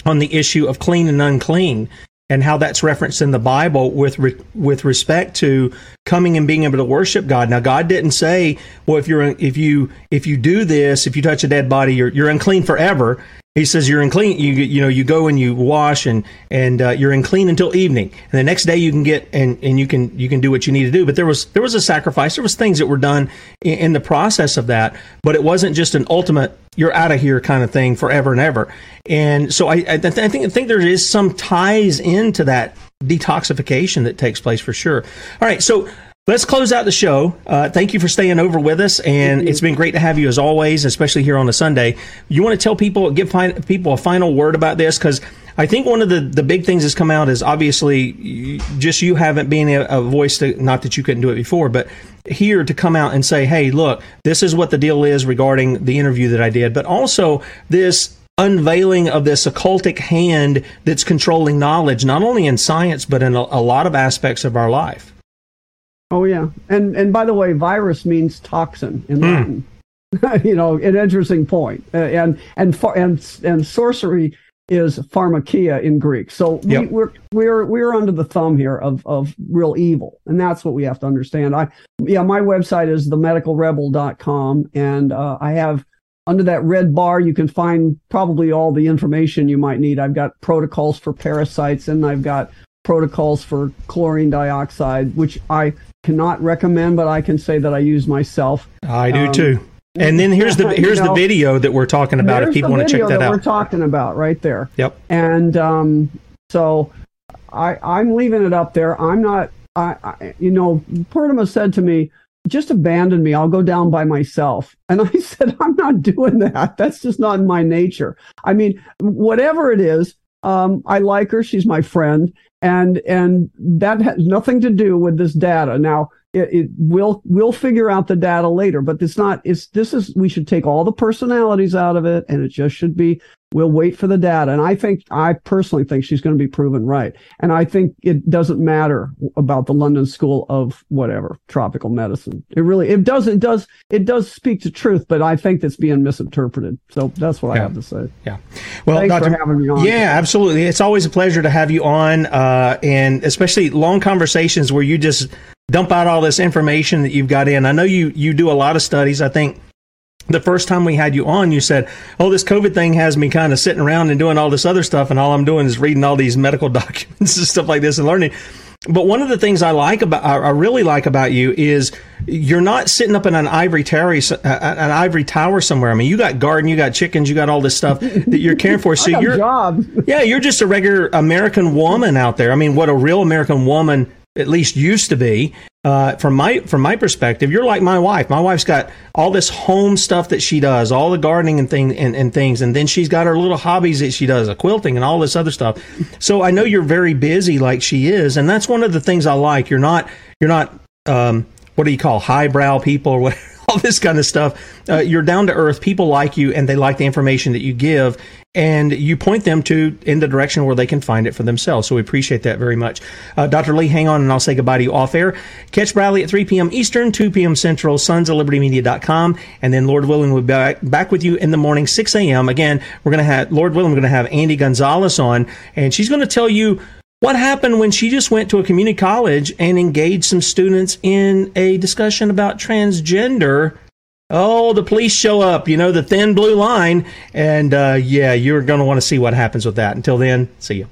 on the issue of clean and unclean and how that's referenced in the Bible with re- with respect to coming and being able to worship God. Now, God didn't say, "Well, if you're if you if you do this, if you touch a dead body, you're you're unclean forever." He says you're unclean. You you know you go and you wash and and uh, you're unclean until evening, and the next day you can get and, and you can you can do what you need to do. But there was there was a sacrifice. There was things that were done in, in the process of that, but it wasn't just an ultimate you're out of here kind of thing forever and ever. And so I I, th- I think I think there is some ties into that detoxification that takes place for sure. All right, so Let's close out the show. Uh, thank you for staying over with us, and it's been great to have you as always, especially here on a Sunday. You want to tell people, give people a final word about this because I think one of the, the big things that's come out is obviously just you haven't been a, a voice to, not that you couldn't do it before, but here to come out and say, hey, look, this is what the deal is regarding the interview that I did, but also this unveiling of this occultic hand that's controlling knowledge, not only in science, but in a, a lot of aspects of our life. Oh, yeah. And, and by the way, virus means toxin in mm. Latin. you know, an interesting point. Uh, and and and and sorcery is pharmakeia in Greek. So we, yep. we're we're we're under the thumb here of of real evil, and that's what we have to understand. I yeah, my website is themedicalrebel.com, and uh, I have under that red bar you can find probably all the information you might need. I've got protocols for parasites, and I've got protocols for chlorine dioxide, which I cannot recommend, but I can say that I use myself. I do um, too. And then here's the here's you know, the video that we're talking about. If people want to check that, that out, we're talking about right there. Yep. And um, so I I'm leaving it up there. I'm not. I, I you know Poornima said to me, just abandon me. I'll go down by myself. And I said, I'm not doing that. That's just not in my nature. I mean, whatever it is, um, I like her. She's my friend, and and that has nothing to do with this data. Now it, it will we'll figure out the data later but it's not it's this is we should take all the personalities out of it and it just should be we'll wait for the data. And i think i personally think she's going to be proven right. And i think it doesn't matter about the london school of whatever tropical medicine. It really it does it does it does speak to truth but i think it's being misinterpreted. So that's what yeah. i have to say. Yeah. Well Thanks Dr. for having me on. Yeah absolutely. It's always a pleasure to have you on uh, and especially long conversations where you just dump out all this information that you've got in. I know you you do a lot of studies. I think the first time we had you on, you said, "Oh, this COVID thing has me kind of sitting around and doing all this other stuff, and all I'm doing is reading all these medical documents and stuff like this and learning." But one of the things I like about, I really like about you is you're not sitting up in an ivory tower, uh, an ivory tower somewhere. I mean, you got garden, you got chickens, you got all this stuff that you're caring for. So you're, job. yeah, you're just a regular American woman out there. I mean, what a real American woman at least used to be. Uh, from my from my perspective, you're like my wife. My wife's got all this home stuff that she does, all the gardening and thing and, and things, and then she's got her little hobbies that she does, a quilting and all this other stuff. So I know you're very busy, like she is, and that's one of the things I like. You're not you're not um, what do you call highbrow people or whatever all this kind of stuff. Uh, you're down to earth. People like you and they like the information that you give and you point them to in the direction where they can find it for themselves. So we appreciate that very much. Uh, Dr. Lee, hang on and I'll say goodbye to you off air. Catch Bradley at 3 p.m. Eastern, 2 p.m. Central, sons of libertymedia.com. And then Lord willing, we'll be back, back with you in the morning, 6 a.m. Again, we're going to have, Lord willing, we're going to have Andy Gonzalez on and she's going to tell you what happened when she just went to a community college and engaged some students in a discussion about transgender? Oh, the police show up, you know, the thin blue line. And uh, yeah, you're going to want to see what happens with that. Until then, see you.